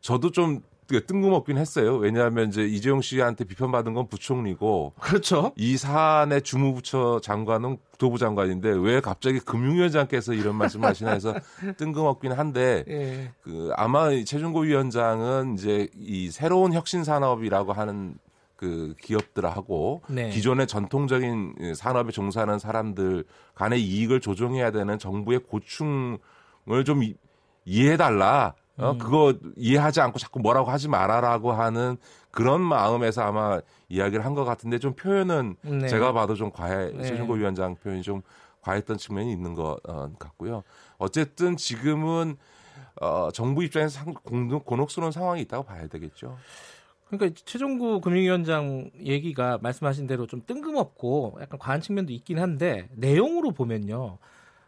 저도 좀 뜬금없긴 했어요. 왜냐하면 이제 이재용 씨한테 비판받은 건 부총리고 그렇죠. 이 사안의 주무부처 장관은 국토부 장관인데 왜 갑자기 금융위원장께서 이런 말씀하시나 해서 [LAUGHS] 뜬금없긴 한데 예. 그 아마 최준고 위원장은 이제 이 새로운 혁신 산업이라고 하는 그 기업들하고 네. 기존의 전통적인 산업에 종사하는 사람들 간의 이익을 조정해야 되는 정부의 고충을 좀 이해해달라. 어, 음. 그거 이해하지 않고 자꾸 뭐라고 하지 말아라고 하는 그런 마음에서 아마 이야기를 한 것 같은데 좀 표현은 네. 제가 봐도 좀 과해, 네. 최준고 위원장 표현이 좀 과했던 측면이 있는 것 어, 같고요. 어쨌든 지금은 어, 정부 입장에서 상, 곤혹스러운 상황이 있다고 봐야 되겠죠. 그러니까 최종구 금융위원장 얘기가 말씀하신 대로 좀 뜬금없고 약간 과한 측면도 있긴 한데 내용으로 보면요.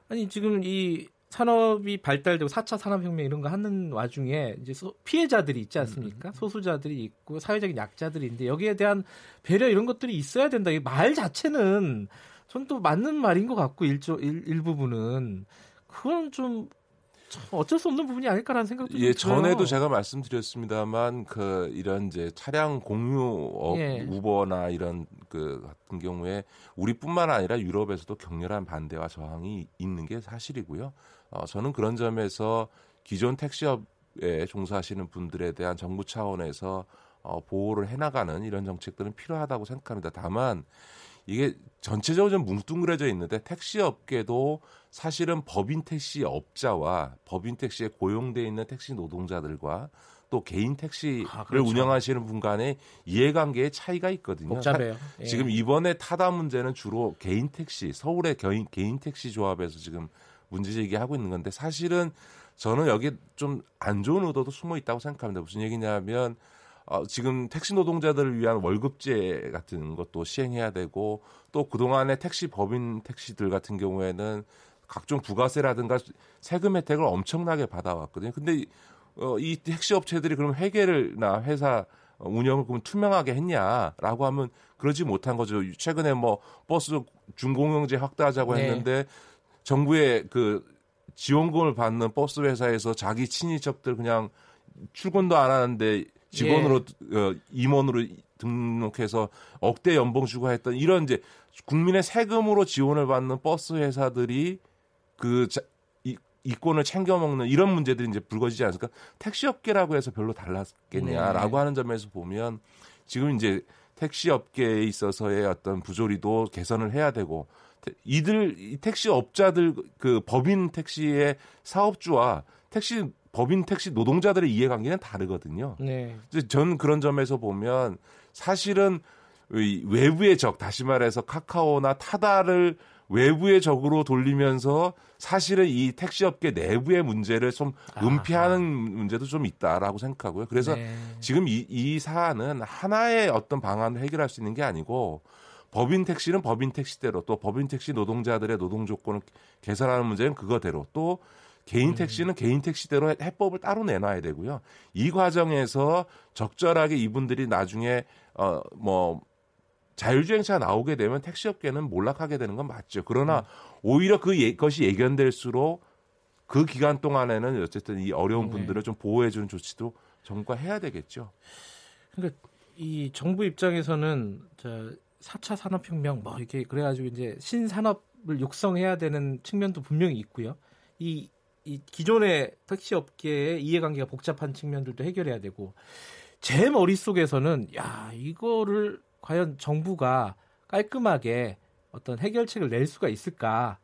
아니 지금 이 산업이 발달되고 4차 산업혁명 이런 거 하는 와중에 이제 피해자들이 있지 않습니까? 음. 소수자들이 있고 사회적인 약자들이 있는데 여기에 대한 배려 이런 것들이 있어야 된다. 이 말 자체는 전 또 맞는 말인 것 같고 일조 일, 일부분은 그건 좀 어쩔 수 없는 부분이 아닐까라는 생각도 예, 전에도 제가 말씀드렸습니다만 그 이런 이제 차량 공유 업 예. 우버나 이런 그 같은 경우에 우리뿐만 아니라 유럽에서도 격렬한 반대와 저항이 있는 게 사실이고요. 어, 저는 그런 점에서 기존 택시업에 종사하시는 분들에 대한 정부 차원에서 어, 보호를 해나가는 이런 정책들은 필요하다고 생각합니다. 다만 이게 전체적으로 좀 뭉뚱그려져 있는데 택시 업계도 사실은 법인 택시 업자와 법인 택시에 고용돼 있는 택시 노동자들과 또 개인 택시를 아, 그렇죠. 운영하시는 분 간의 이해관계의 차이가 있거든요. 복잡해요. 예. 지금 이번에 타다 문제는 주로 개인 택시, 서울의 개인, 개인 택시 조합에서 지금 문제 제기하고 있는 건데 사실은 저는 여기 좀 안 좋은 의도도 숨어 있다고 생각합니다. 무슨 얘기냐면 어, 지금 택시 노동자들을 위한 월급제 같은 것도 시행해야 되고 또 그동안의 택시 법인 택시들 같은 경우에는 각종 부가세라든가 세금 혜택을 엄청나게 받아왔거든요. 근데 어, 이 택시 업체들이 그럼 회계나 회사 운영을 그럼 투명하게 했냐라고 하면 그러지 못한 거죠. 최근에 뭐 버스 준공영제 확대하자고 네. 했는데 정부의 그 지원금을 받는 버스 회사에서 자기 친인척들 그냥 출근도 안 하는데 직원으로 예. 어, 임원으로 등록해서 억대 연봉 주고 했던 이런 이제 국민의 세금으로 지원을 받는 버스 회사들이 그 자, 이, 이권을 챙겨 먹는 이런 문제들이 이제 불거지지 않을까? 택시 업계라고 해서 별로 달랐겠냐라고 네. 하는 점에서 보면 지금 이제 택시 업계에 있어서의 어떤 부조리도 개선을 해야 되고 이들 택시 업자들 그 법인 택시의 사업주와 택시 법인 택시 노동자들의 이해관계는 다르거든요. 네. 전 그런 점에서 보면 사실은 외부의 적, 다시 말해서 카카오나 타다를 외부의 적으로 돌리면서 사실은 이 택시업계 내부의 문제를 좀 은폐하는 아하. 문제도 좀 있다라고 생각하고요. 그래서 네. 지금 이, 이 사안은 하나의 어떤 방안을 해결할 수 있는 게 아니고 법인 택시는 법인 택시대로 또 법인 택시 노동자들의 노동 조건을 개선하는 문제는 그거대로 또 개인 음. 택시는 음. 개인 택시대로 해법을 따로 내놔야 되고요. 이 과정에서 적절하게 이분들이 나중에 어뭐 자율주행차 나오게 되면 택시업계는 몰락하게 되는 건 맞죠. 그러나 음. 오히려 그 예, 것이 예견될수록 그 기간 동안에는 어쨌든 이 어려운 네. 분들을 좀 보호해주는 조치도 정부가 해야 되겠죠. 그러니까 이 정부 입장에서는 저 4차 산업혁명 뭐 이렇게 그래가지고 이제 신산업을 육성해야 되는 측면도 분명히 있고요. 이, 이 기존의 택시 업계의 이해관계가 복잡한 측면들도 해결해야 되고 제 머릿속에서는 야 이거를 과연 정부가 깔끔하게 어떤 해결책을 낼 수가 있을까?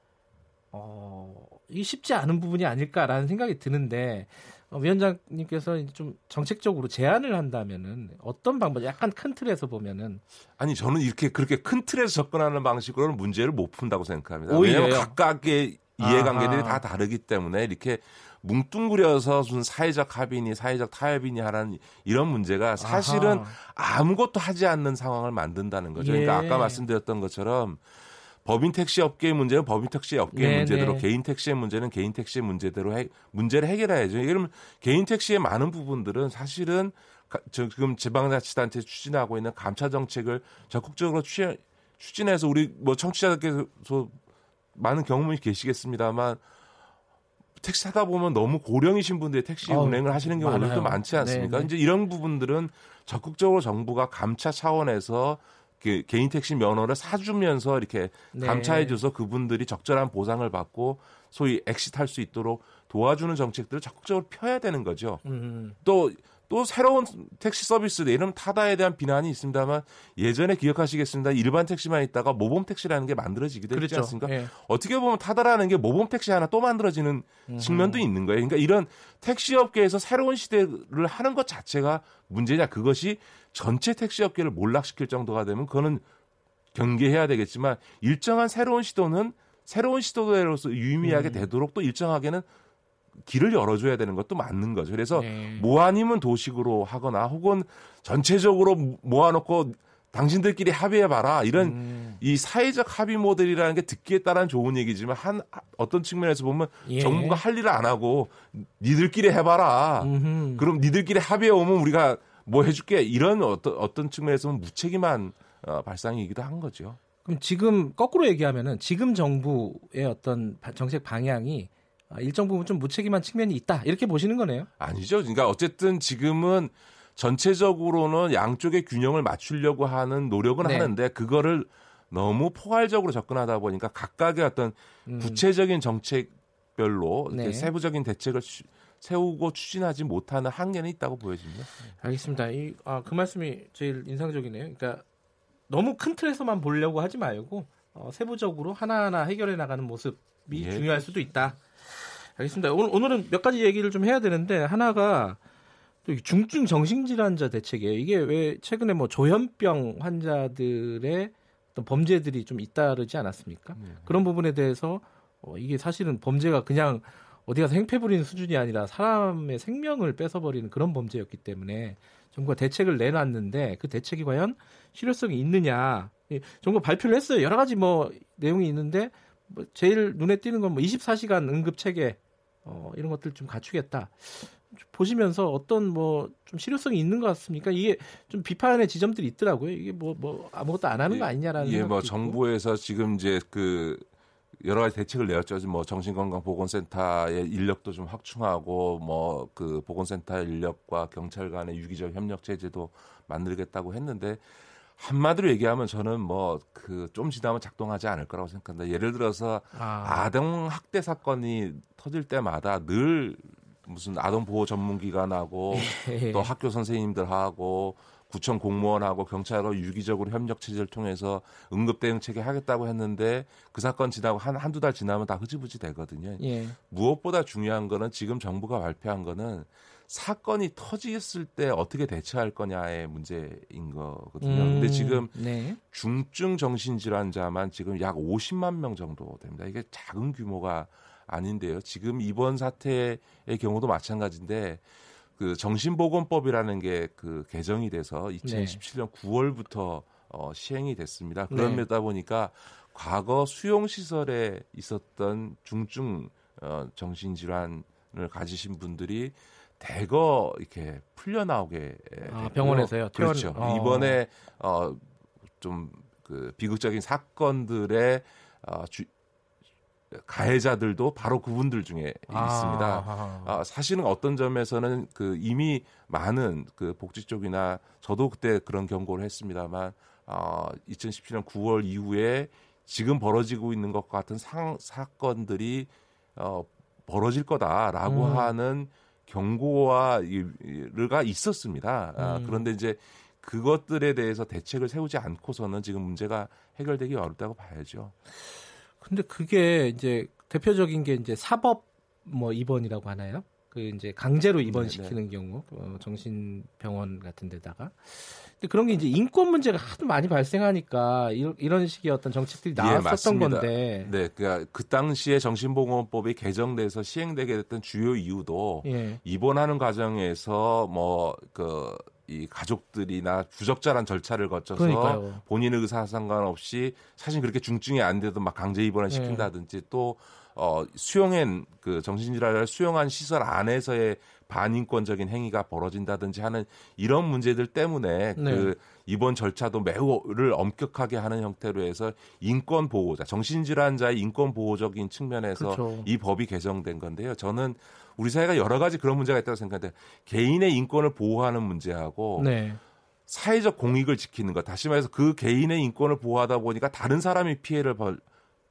어, 이 쉽지 않은 부분이 아닐까라는 생각이 드는데 어, 위원장님께서 좀 정책적으로 제안을 한다면은 어떤 방법? 약간 큰 틀에서 보면은 아니 저는 이렇게 그렇게 큰 틀에서 접근하는 방식으로는 문제를 못 푼다고 생각합니다. 오히려 각각의 이해관계들이 아하. 다 다르기 때문에 이렇게 뭉뚱그려서 무슨 사회적 합의니 사회적 타협이니 하는 이런 문제가 사실은 아하. 아무것도 하지 않는 상황을 만든다는 거죠. 그러니까 예. 그러니까 아까 말씀드렸던 것처럼 법인 택시 업계의 문제는 법인 택시 업계의 네 문제대로 네. 개인 택시의 문제는 개인 택시의 문제대로 해, 문제를 해결해야죠. 예를 개인 택시의 많은 부분들은 사실은 지금 지방자치단체 추진하고 있는 감차 정책을 적극적으로 취, 추진해서 우리 뭐 청취자들께서 많은 경험이 계시겠습니다만 택시 타다 보면 너무 고령이신 분들이 택시 어, 운행을 하시는 경우도 많지 않습니까? 네, 네. 이제 이런 부분들은 적극적으로 정부가 감차 차원에서 그 개인 택시 면허를 사주면서 이렇게 네. 감차해줘서 그분들이 적절한 보상을 받고 소위 엑시탈 수 있도록 도와주는 정책들을 적극적으로 펴야 되는 거죠. 음. 또 또 새로운 택시 서비스 내이름 타다에 대한 비난이 있습니다만 예전에 기억하시겠습니다. 일반 택시만 있다가 모범 택시라는 게 만들어지기도 했지 그렇죠. 않습니까? 예. 어떻게 보면 타다라는 게 모범 택시 하나 또 만들어지는 음. 측면도 있는 거예요. 그러니까 이런 택시 업계에서 새로운 시대를 하는 것 자체가 문제냐 그것이 전체 택시 업계를 몰락시킬 정도가 되면 그거는 경계해야 되겠지만 일정한 새로운 시도는 새로운 시도대로서 유의미하게 음. 되도록 또 일정하게는 길을 열어줘야 되는 것도 맞는 거죠. 그래서 네. 뭐 아니면 도식으로 하거나 혹은 전체적으로 모아놓고 당신들끼리 합의해봐라 이런 음. 이 사회적 합의 모델이라는 게 듣기에 따른 좋은 얘기지만 한 어떤 측면에서 보면 예. 정부가 할 일을 안 하고 니들끼리 해봐라. 음흠. 그럼 니들끼리 합의해 오면 우리가 뭐 해줄게 이런 어떤 어떤 측면에서는 무책임한 어, 발상이기도 한 거죠. 그럼 지금 거꾸로 얘기하면은 지금 정부의 어떤 정책 방향이 아, 일정 부분 좀 무책임한 측면이 있다 이렇게 보시는 거네요. 아니죠. 그러니까 어쨌든 지금은 전체적으로는 양쪽의 균형을 맞추려고 하는 노력은 네. 하는데 그거를 너무 포괄적으로 접근하다 보니까 각각의 어떤 음. 구체적인 정책별로 네. 세부적인 대책을 세우고 추진하지 못하는 한계는 있다고 보여집니다. 알겠습니다. 이, 아, 그 말씀이 제일 인상적이네요. 그러니까 너무 큰 틀에서만 보려고 하지 말고 어, 세부적으로 하나하나 해결해 나가는 모습이 예. 중요할 수도 있다. 알겠습니다. 오늘, 오늘은 몇 가지 얘기를 좀 해야 되는데 하나가 중증 정신질환자 대책이에요. 이게 왜 최근에 뭐 조현병 환자들의 어떤 범죄들이 좀 잇따르지 않았습니까? 네. 그런 부분에 대해서 어, 이게 사실은 범죄가 그냥 어디 가서 행패 부리는 수준이 아니라 사람의 생명을 뺏어버리는 그런 범죄였기 때문에 정부가 대책을 내놨는데 그 대책이 과연 실효성이 있느냐. 정부가 발표를 했어요. 여러 가지 뭐 내용이 있는데 뭐 제일 눈에 띄는 건 뭐 24시간 응급 체계 어, 이런 것들 좀 갖추겠다. 보시면서 어떤 뭐 좀 실효성이 있는 것 같습니까? 이게 좀 비판의 지점들이 있더라고요. 이게 뭐뭐 뭐 아무것도 안 하는 거 아니냐라는 예, 뭐 정부에서 지금 이제 그 여러 가지 대책을 내었죠. 뭐 정신건강보건센터의 인력도 좀 확충하고 뭐 그 보건센터의 인력과 경찰 간의 유기적 협력 체제도 만들겠다고 했는데 한마디로 얘기하면 저는 뭐 그 좀 지나면 작동하지 않을 거라고 생각합니다. 예를 들어서 아. 동 학대 사건이 터질 때마다 늘 무슨 아동 보호 전문 기관하고 예. 또 학교 선생님들하고 구청 공무원하고 경찰하고 유기적으로 협력 체제를 통해서 응급 대응 체계 하겠다고 했는데 그 사건 지나고 한 한두 달 지나면 다 흐지부지 되거든요. 예. 무엇보다 중요한 거는 지금 정부가 발표한 거는 사건이 터졌을 때 어떻게 대처할 거냐의 문제인 거거든요. 음, 근데 지금 네. 중증 정신질환자만 지금 약 50만 명 정도 됩니다. 이게 작은 규모가 아닌데요. 지금 이번 사태의 경우도 마찬가지인데 그 정신보건법이라는 게 그 개정이 돼서 2017년 네. 9월부터 어, 시행이 됐습니다. 그러다 네. 보니까 과거 수용 시설에 있었던 중증 어, 정신 질환을 가지신 분들이 대거 이렇게 풀려 나오게 아, 병원에서요. 그렇죠. 어. 이번에 어 좀 그 비극적인 사건들의 어, 주, 가해자들도 바로 그분들 중에 아, 있습니다. 아, 아. 사실은 어떤 점에서는 그 이미 많은 그 복지 쪽이나 저도 그때 그런 경고를 했습니다만 어, 2017년 9월 이후에 지금 벌어지고 있는 것 같은 상, 사건들이 어, 벌어질 거다라고 음. 하는 경고와가 있었습니다. 아, 음. 그런데 이제 그것들에 대해서 대책을 세우지 않고서는 지금 문제가 해결되기 어렵다고 봐야죠. 근데 그게 이제 대표적인 게 이제 사법 뭐 입원이라고 하나요? 그 이제 강제로 입원시키는 네네. 경우 어, 정신병원 같은 데다가 근데 그런 게 이제 인권 문제가 하도 많이 발생하니까 이런, 이런 식의 어떤 정책들이 예, 나왔었던 예, 건데. 네, 그러니까 그 당시에 정신보건법이 개정돼서 시행되게 됐던 주요 이유도 예. 입원하는 과정에서 뭐그 이 가족들이나 부적절한 절차를 거쳐서 그러니까요. 본인의 의사 상관없이 사실 그렇게 중증이 안 돼도 막 강제 입원을 예. 시킨다든지 네. 또 어, 수용한 그 정신질환을 수용한 시설 안에서의 반인권적인 행위가 벌어진다든지 하는 이런 문제들 때문에 네. 그 이번 절차도 매우를 엄격하게 하는 형태로 해서 인권 보호자, 정신질환자의 인권 보호적인 측면에서 그렇죠. 이 법이 개정된 건데요. 저는 우리 사회가 여러 가지 그런 문제가 있다고 생각하는데 개인의 인권을 보호하는 문제하고 네. 사회적 공익을 지키는 것, 다시 말해서 그 개인의 인권을 보호하다 보니까 다른 사람이 피해를 벌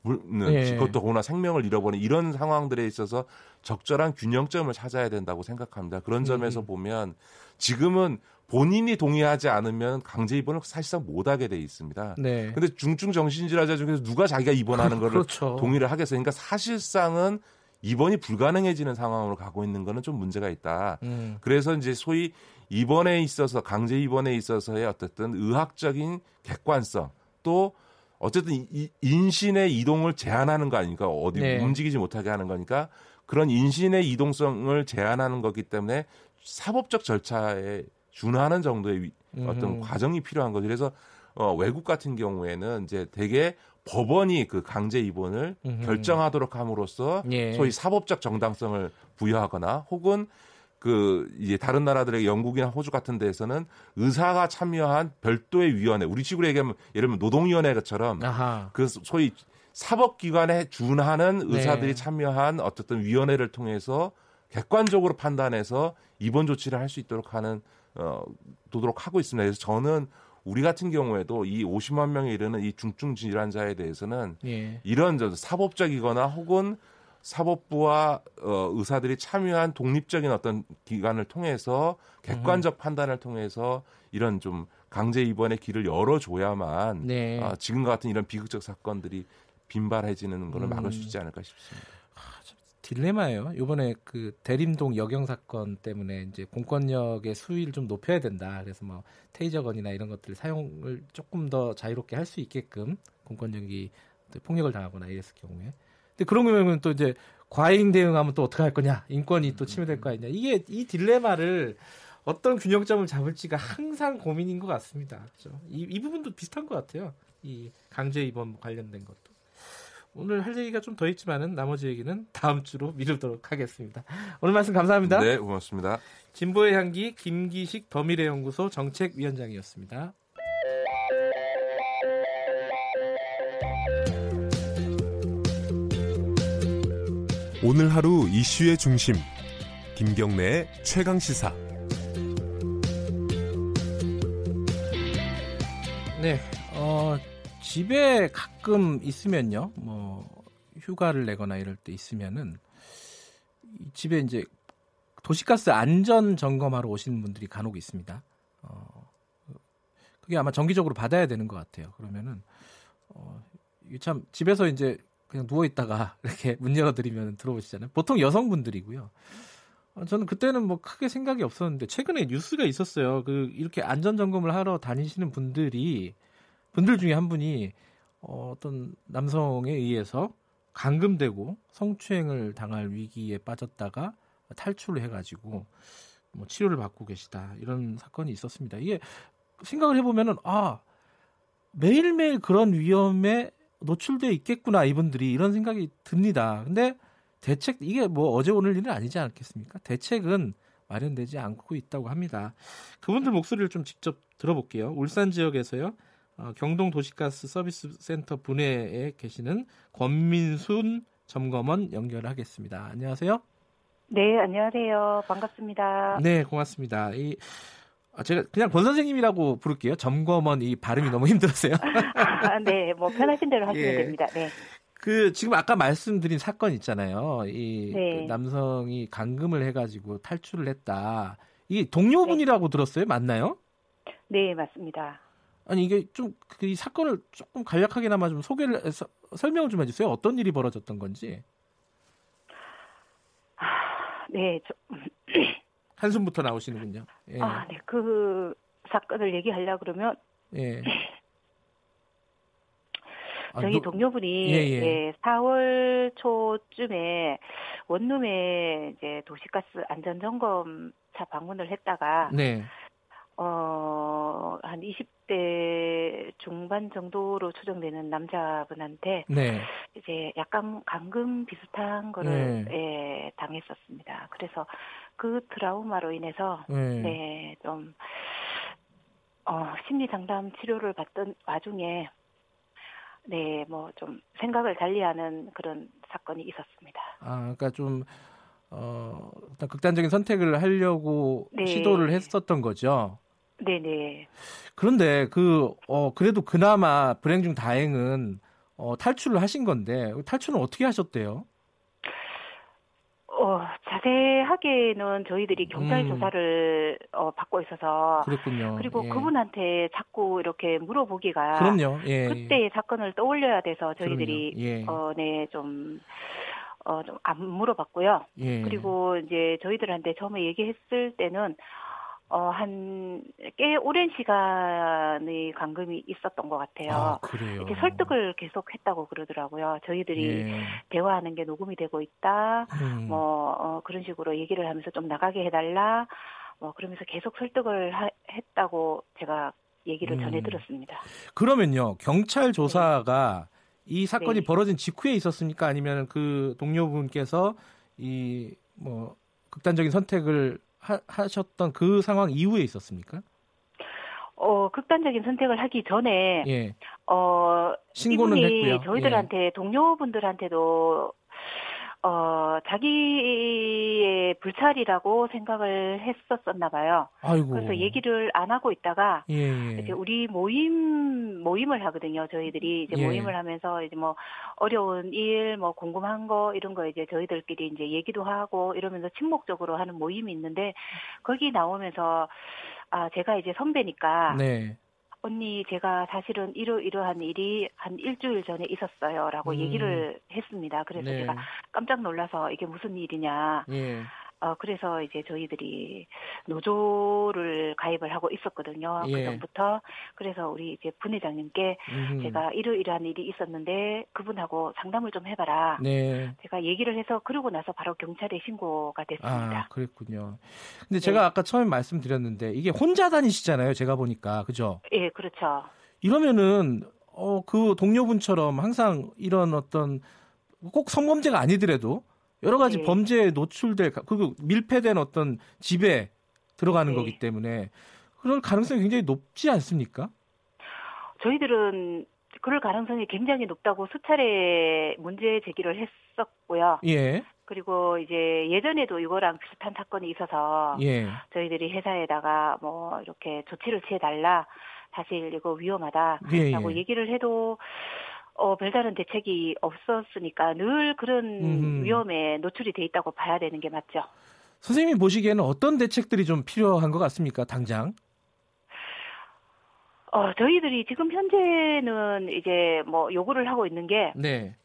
네. 그것도 고나 생명을 잃어버린 이런 상황들에 있어서 적절한 균형점을 찾아야 된다고 생각합니다. 그런 음. 점에서 음. 보면 지금은 본인이 동의하지 않으면 강제 입원을 사실상 못하게 돼 있습니다. 네. 근데 중증 정신질환자 중에서 누가 자기가 입원하는 [LAUGHS] 거를 그렇죠. 동의를 하겠어요. 그러니까 사실상은 입원이 불가능해지는 상황으로 가고 있는 거는 좀 문제가 있다. 음. 그래서 이제 소위 입원에 있어서 강제 입원에 있어서의 어쨌든 의학적인 객관성 또 어쨌든 이, 인신의 이동을 제한하는 거 아닙니까? 어디 네. 움직이지 못하게 하는 거니까 그런 인신의 이동성을 제한하는 거기 때문에 사법적 절차에 준하는 정도의 어떤 음. 과정이 필요한 거죠. 그래서 어, 외국 같은 경우에는 이제 대개 법원이 그 강제 입원을 음흠. 결정하도록 함으로써 예. 소위 사법적 정당성을 부여하거나 혹은 그 이제 다른 나라들의 영국이나 호주 같은 데에서는 의사가 참여한 별도의 위원회, 우리 식으로 얘기하면 예를 들면 노동위원회처럼 아하. 그 소위 사법기관에 준하는 의사들이 네. 참여한 어쨌든 위원회를 통해서 객관적으로 판단해서 입원 조치를 할 수 있도록 하는 어 도도록 하고 있습니다. 그래서 저는 우리 같은 경우에도 이 50만 명에 이르는 이 중증 질환자에 대해서는 예. 이런 사법적이거나 혹은 사법부와 어, 의사들이 참여한 독립적인 어떤 기관을 통해서 객관적 음. 판단을 통해서 이런 좀 강제 입원의 길을 열어줘야만 네. 어, 지금과 같은 이런 비극적 사건들이 빈발해지는 것을 막을 수 음. 있지 않을까 싶습니다. 아, 딜레마예요. 이번에 그 대림동 여경 사건 때문에 이제 공권력의 수위를 좀 높여야 된다. 그래서 뭐 테이저건이나 이런 것들 사용을 조금 더 자유롭게 할 수 있게끔 공권력이 폭력을 당하거나 이랬을 경우에 근데 그런 거면 또 이제 과잉 대응하면 또 어떻게 할 거냐? 인권이 또 침해될 거 아니냐? 이게 이 딜레마를 어떤 균형점을 잡을지가 항상 고민인 것 같습니다. 그렇죠? 이, 이 부분도 비슷한 것 같아요. 이 강제 입원 관련된 것도. 오늘 할 얘기가 좀 더 있지만은 나머지 얘기는 다음 주로 미루도록 하겠습니다. 오늘 말씀 감사합니다. 네, 고맙습니다. 진보의 향기 김기식 더미래연구소 정책위원장이었습니다. 오늘 하루 이슈의 중심 김경래의 최강 시사 네, 어, 집에 가끔 있으면요, 뭐 휴가를 내거나 이럴 때 있으면은 집에 이제 도시가스 안전 점검하러 오시는 분들이 간혹 있습니다. 어, 그게 아마 정기적으로 받아야 되는 것 같아요. 그러면은 어, 참 집에서 이제 그냥 누워 있다가 [LAUGHS] 이렇게 문 열어드리면 들어오시잖아요. 보통 여성분들이고요. 어, 저는 그때는 뭐 크게 생각이 없었는데 최근에 뉴스가 있었어요. 그 이렇게 안전 점검을 하러 다니시는 분들이 분들 중에 한 분이 어, 어떤 남성에 의해서 감금되고 성추행을 당할 위기에 빠졌다가 탈출을 해가지고 뭐 치료를 받고 계시다 이런 사건이 있었습니다. 이게 생각을 해보면은 아 매일매일 그런 위험에 노출돼 있겠구나 이분들이 이런 생각이 듭니다. 근데 대책 이게 뭐 어제 오늘 일은 아니지 않겠습니까? 대책은 마련되지 않고 있다고 합니다. 그분들 목소리를 좀 직접 들어볼게요. 울산 지역에서요. 어, 경동 도시가스 서비스 센터 분해에 계시는 권민순 점검원 연결하겠습니다. 안녕하세요. 네, 안녕하세요. 반갑습니다. 네, 고맙습니다. 이 아, 제가 그냥 권 선생님이라고 부를게요. 점검원 이 발음이 너무 힘들었어요. [LAUGHS] 아, 네, 뭐 편하신 대로 하시면 예. 됩니다. 네. 그 지금 아까 말씀드린 사건 있잖아요. 이 네. 그 남성이 감금을 해가지고 탈출을 했다. 이 동료분이라고 네. 들었어요? 맞나요? 네, 맞습니다. 아니 이게 좀 그 이 사건을 조금 간략하게나마 좀 소개를 서, 설명을 좀 해주세요. 어떤 일이 벌어졌던 건지. 아, 네, 저, [CLEARS THROAT] 한숨부터 나오시는군요. 예. 아, 네. 그 사건을 얘기하려 그러면 예. [CLEARS THROAT] 저희 아, 동료분이 예, 예. 예, 4월 초쯤에 원룸에 이제 도시가스 안전 점검 차 방문을 했다가 네. 어, 한 20대 중반 정도로 추정되는 남자분한테 네. 이제 약간 감금 비슷한 거를 네. 예, 당했었습니다. 그래서 그 트라우마로 인해서 네, 네 좀 어, 심리 상담 치료를 받던 와중에 네, 뭐 좀 생각을 달리하는 그런 사건이 있었습니다. 아, 그러니까 좀 어, 극단적인 선택을 하려고 네. 시도를 했었던 거죠. 네네. 그런데 그, 어, 그래도 그나마 불행 중 다행은 어, 탈출을 하신 건데 탈출은 어떻게 하셨대요? 어, 자세하게는 저희들이 경찰 음. 조사를 어, 받고 있어서 그렇군요. 그리고 예. 그분한테 자꾸 이렇게 물어보기가 그럼요. 예. 그때의 사건을 떠올려야 돼서 저희들이 예. 어, 네, 좀 어, 좀 안 물어봤고요. 예. 그리고 이제 저희들한테 처음에 얘기했을 때는 어, 한, 꽤 오랜 시간의 감금이 있었던 것 같아요. 아, 그래요? 이렇게 설득을 계속 했다고 그러더라고요. 저희들이 예. 대화하는 게 녹음이 되고 있다. 음. 뭐, 어, 그런 식으로 얘기를 하면서 좀 나가게 해달라. 뭐, 그러면서 계속 설득을 하, 했다고 제가 얘기를 음. 전해 들었습니다. 그러면요, 경찰 조사가 네. 이 사건이 네. 벌어진 직후에 있었습니까? 아니면 그 동료분께서 이, 뭐, 극단적인 선택을 하, 셨던 그 상황 이후에 있었습니까? 어, 극단적인 선택을 하기 전에 예. 어, 신고는 했고요. 저희들한테 예. 동료분들한테도 어, 자기의 불찰이라고 생각을 했었었나 봐요. 아이고. 그래서 얘기를 안 하고 있다가 예, 예. 이제 우리 모임 모임을 하거든요. 저희들이 이제 예. 모임을 하면서 이제 뭐 어려운 일, 뭐 궁금한 거 이런 거 이제 저희들끼리 이제 얘기도 하고 이러면서 침묵적으로 하는 모임이 있는데 거기 나오면서 아 제가 이제 선배니까 네. 언니 제가 사실은 이러이러한 일이 한 일주일 전에 있었어요라고 음. 얘기를 했습니다. 그래서 네. 제가 깜짝 놀라서 이게 무슨 일이냐. 예. 어, 그래서 이제 저희들이 노조를 가입을 하고 있었거든요. 그 예. 그 전부터. 그래서 우리 이제 분회장님께 음. 제가 이러이러한 일이 있었는데 그분하고 상담을 좀 해봐라. 네. 제가 얘기를 해서 그러고 나서 바로 경찰에 신고가 됐습니다. 아, 그랬군요. 근데 제가 네. 아까 처음에 말씀드렸는데 이게 혼자 다니시잖아요. 제가 보니까. 그죠? 예, 그렇죠. 이러면은 어, 그 동료분처럼 항상 이런 어떤 꼭 성범죄가 아니더라도 여러 가지 네. 범죄에 노출될 그리고 밀폐된 어떤 집에 들어가는 네. 거기 때문에 그럴 가능성이 굉장히 높지 않습니까? 저희들은 그럴 가능성이 굉장히 높다고 수차례 문제 제기를 했었고요. 예. 그리고 이제 예전에도 이거랑 비슷한 사건이 있어서 예. 저희들이 회사에다가 뭐 이렇게 조치를 취해 달라. 사실 이거 위험하다라고 예, 예. 얘기를 해도 어, 별다른 대책이 없었으니까 늘 그런 음. 위험에 노출이 돼 있다고 봐야 되는 게 맞죠. 선생님이 보시기에는 어떤 대책들이 좀 필요한 것 같습니까, 당장? 어, 저희들이 지금 현재는 이제 뭐 요구를 하고 있는 게 네.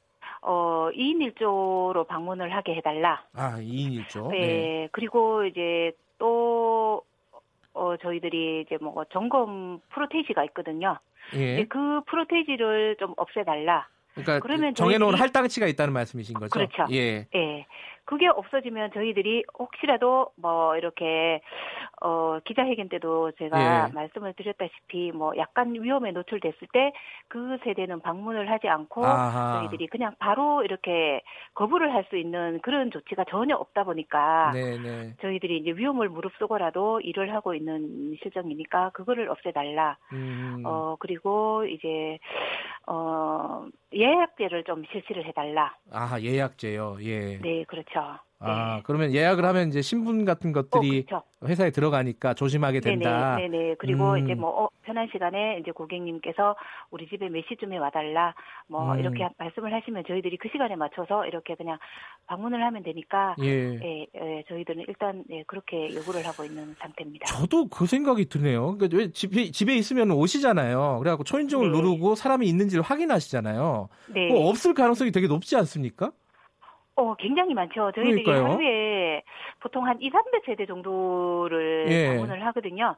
어, 2인 1조로 방문을 하게 해달라. 아, 2인 1조? 네. 네. 그리고 이제 또, 어, 저희들이 이제 뭐 점검 프로테이지가 있거든요. 예. 그 프로테이지를 좀 없애달라. 그러니까 그러면 정해놓은 할당치가 있다는 말씀이신 거죠? 그렇죠. 예. 예. 그게 없어지면 저희들이 혹시라도 뭐 이렇게 어 기자회견 때도 제가 예. 말씀을 드렸다시피 뭐 약간 위험에 노출됐을 때 그 세대는 방문을 하지 않고 아하. 저희들이 그냥 바로 이렇게 거부를 할 수 있는 그런 조치가 전혀 없다 보니까 네네. 네. 저희들이 이제 위험을 무릅쓰고라도 일을 하고 있는 실정이니까 그거를 없애달라. 음. 어 그리고 이제 어 예약제를 좀 실시를 해달라. 아 예약제요. 예. 네 그렇죠. 아, 네. 그러면 예약을 하면 이제 신분 같은 것들이 어, 그렇죠. 회사에 들어가니까 조심하게 된다. 네네, 네네. 그리고 음. 이제 뭐 어, 편한 시간에 이제 고객님께서 우리 집에 몇 시쯤에 와달라 뭐 음. 이렇게 말씀을 하시면 저희들이 그 시간에 맞춰서 이렇게 그냥 방문을 하면 되니까 예, 예, 예 저희들은 일단 예, 그렇게 요구를 하고 있는 상태입니다. 저도 그 생각이 드네요. 그러니까 왜 집에 집에 있으면 오시잖아요. 그래갖고 초인종을 네. 누르고 사람이 있는지를 확인하시잖아요. 네. 뭐 없을 가능성이 되게 높지 않습니까? 어, 굉장히 많죠. 저희들이 그러니까요. 하루에 보통 한 2, 300세대 정도를 예. 방문을 하거든요.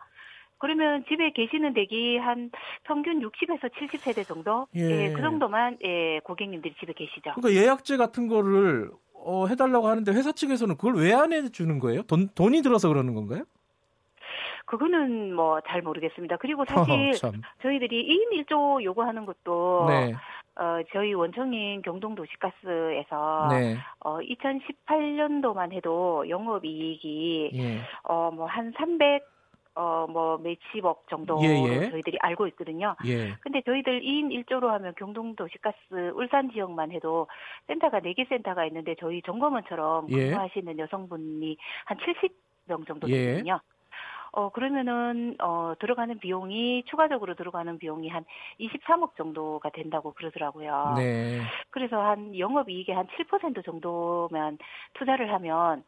그러면 집에 계시는 댁이 한 평균 60에서 70세대 정도? 예. 예, 그 정도만 예, 고객님들이 집에 계시죠. 그러니까 예약제 같은 거를 어, 해달라고 하는데 회사 측에서는 그걸 왜 안 해주는 거예요? 돈, 돈이 들어서 그러는 건가요? 그거는 뭐 잘 모르겠습니다. 그리고 [LAUGHS] 사실 어, 저희들이 2인 1조 요구하는 것도 네. 어, 저희 원청인 경동도시가스에서 네. 어, 2018년도만 해도 영업이익이 예. 어, 뭐한 300, 어 뭐 몇십억 정도 예, 예. 저희들이 알고 있거든요. 예. 근데 저희들 2인 1조로 하면 경동도시가스 울산 지역만 해도 센터가 4개 센터가 있는데 저희 점검원처럼 예. 근무하시는 여성분이 한 70명 정도 예. 되거든요. 어 그러면은 어 들어가는 비용이 추가적으로 들어가는 비용이 한 23억 정도가 된다고 그러더라고요. 네. 그래서 한 영업 이익의 한 7% 정도면 투자를 하면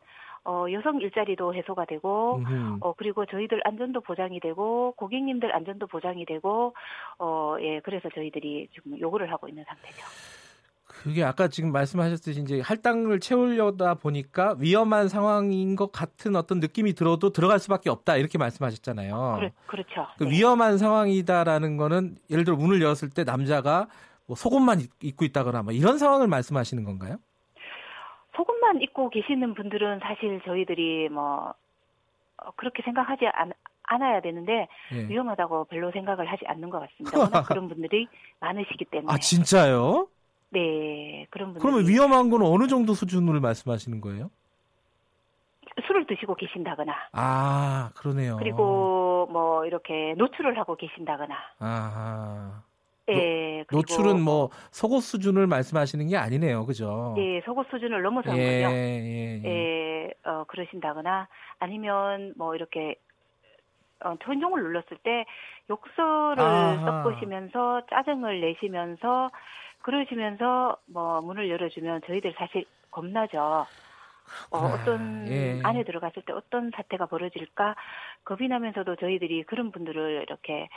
어, 여성 일자리도 해소가 되고, 음흠. 어, 그리고 저희들 안전도 보장이 되고, 고객님들 안전도 보장이 되고, 어, 예, 그래서 저희들이 지금 요구를 하고 있는 상태죠. 그게 아까 지금 말씀하셨듯이 이제 할당을 채우려다 보니까 위험한 상황인 것 같은 어떤 느낌이 들어도 들어갈 수밖에 없다 이렇게 말씀하셨잖아요. 그래, 그렇죠. 그 네. 위험한 상황이다라는 거는 예를 들어 문을 열었을 때 남자가 뭐 속옷만 입고 있다거나 뭐 이런 상황을 말씀하시는 건가요? 속옷만 입고 계시는 분들은 사실 저희들이 뭐 어, 그렇게 생각하지 않, 않아야 되는데 예. 위험하다고 별로 생각을 하지 않는 것 같습니다. 워낙 [LAUGHS] 그런 분들이 많으시기 때문에. 아 진짜요? 네, 그런 분들. 그러면 위험한 건 어느 정도 수준으로 말씀하시는 거예요? 술을 드시고 계신다거나. 아, 그러네요. 그리고 뭐 이렇게 노출을 하고 계신다거나. 아. 예, 노, 노출은 뭐 속옷 수준을 말씀하시는 게 아니네요, 그죠? 예, 속옷 수준을 넘어선 예, 거죠. 예, 예. 예, 어, 그러신다거나 아니면 뭐 이렇게 어, 천종을 눌렀을 때 욕설을 아하. 섞으시면서 짜증을 내시면서 그러시면서 뭐 문을 열어주면 저희들 사실 겁나죠. 어, 어떤 예. 안에 들어갔을 때 어떤 사태가 벌어질까 겁이 나면서도 저희들이 그런 분들을 이렇게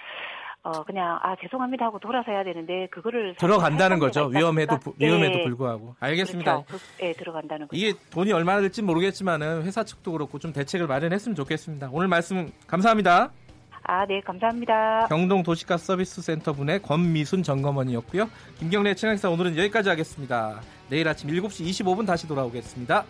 어 그냥 아 죄송합니다 하고 돌아서야 되는데 그거를 들어간다는 거죠 위험해도 위험해도 네. 불구하고 알겠습니다. 그렇죠. 예 들어간다는 거죠. 이게 돈이 얼마나 될지 모르겠지만은 회사 측도 그렇고 좀 대책을 마련했으면 좋겠습니다. 오늘 말씀 감사합니다. 아, 네, 감사합니다. 경동 도시가스 서비스 센터 분의 권미순 점검원이었고요. 김경래 최강사 오늘은 여기까지 하겠습니다. 내일 아침 7시 25분 다시 돌아오겠습니다.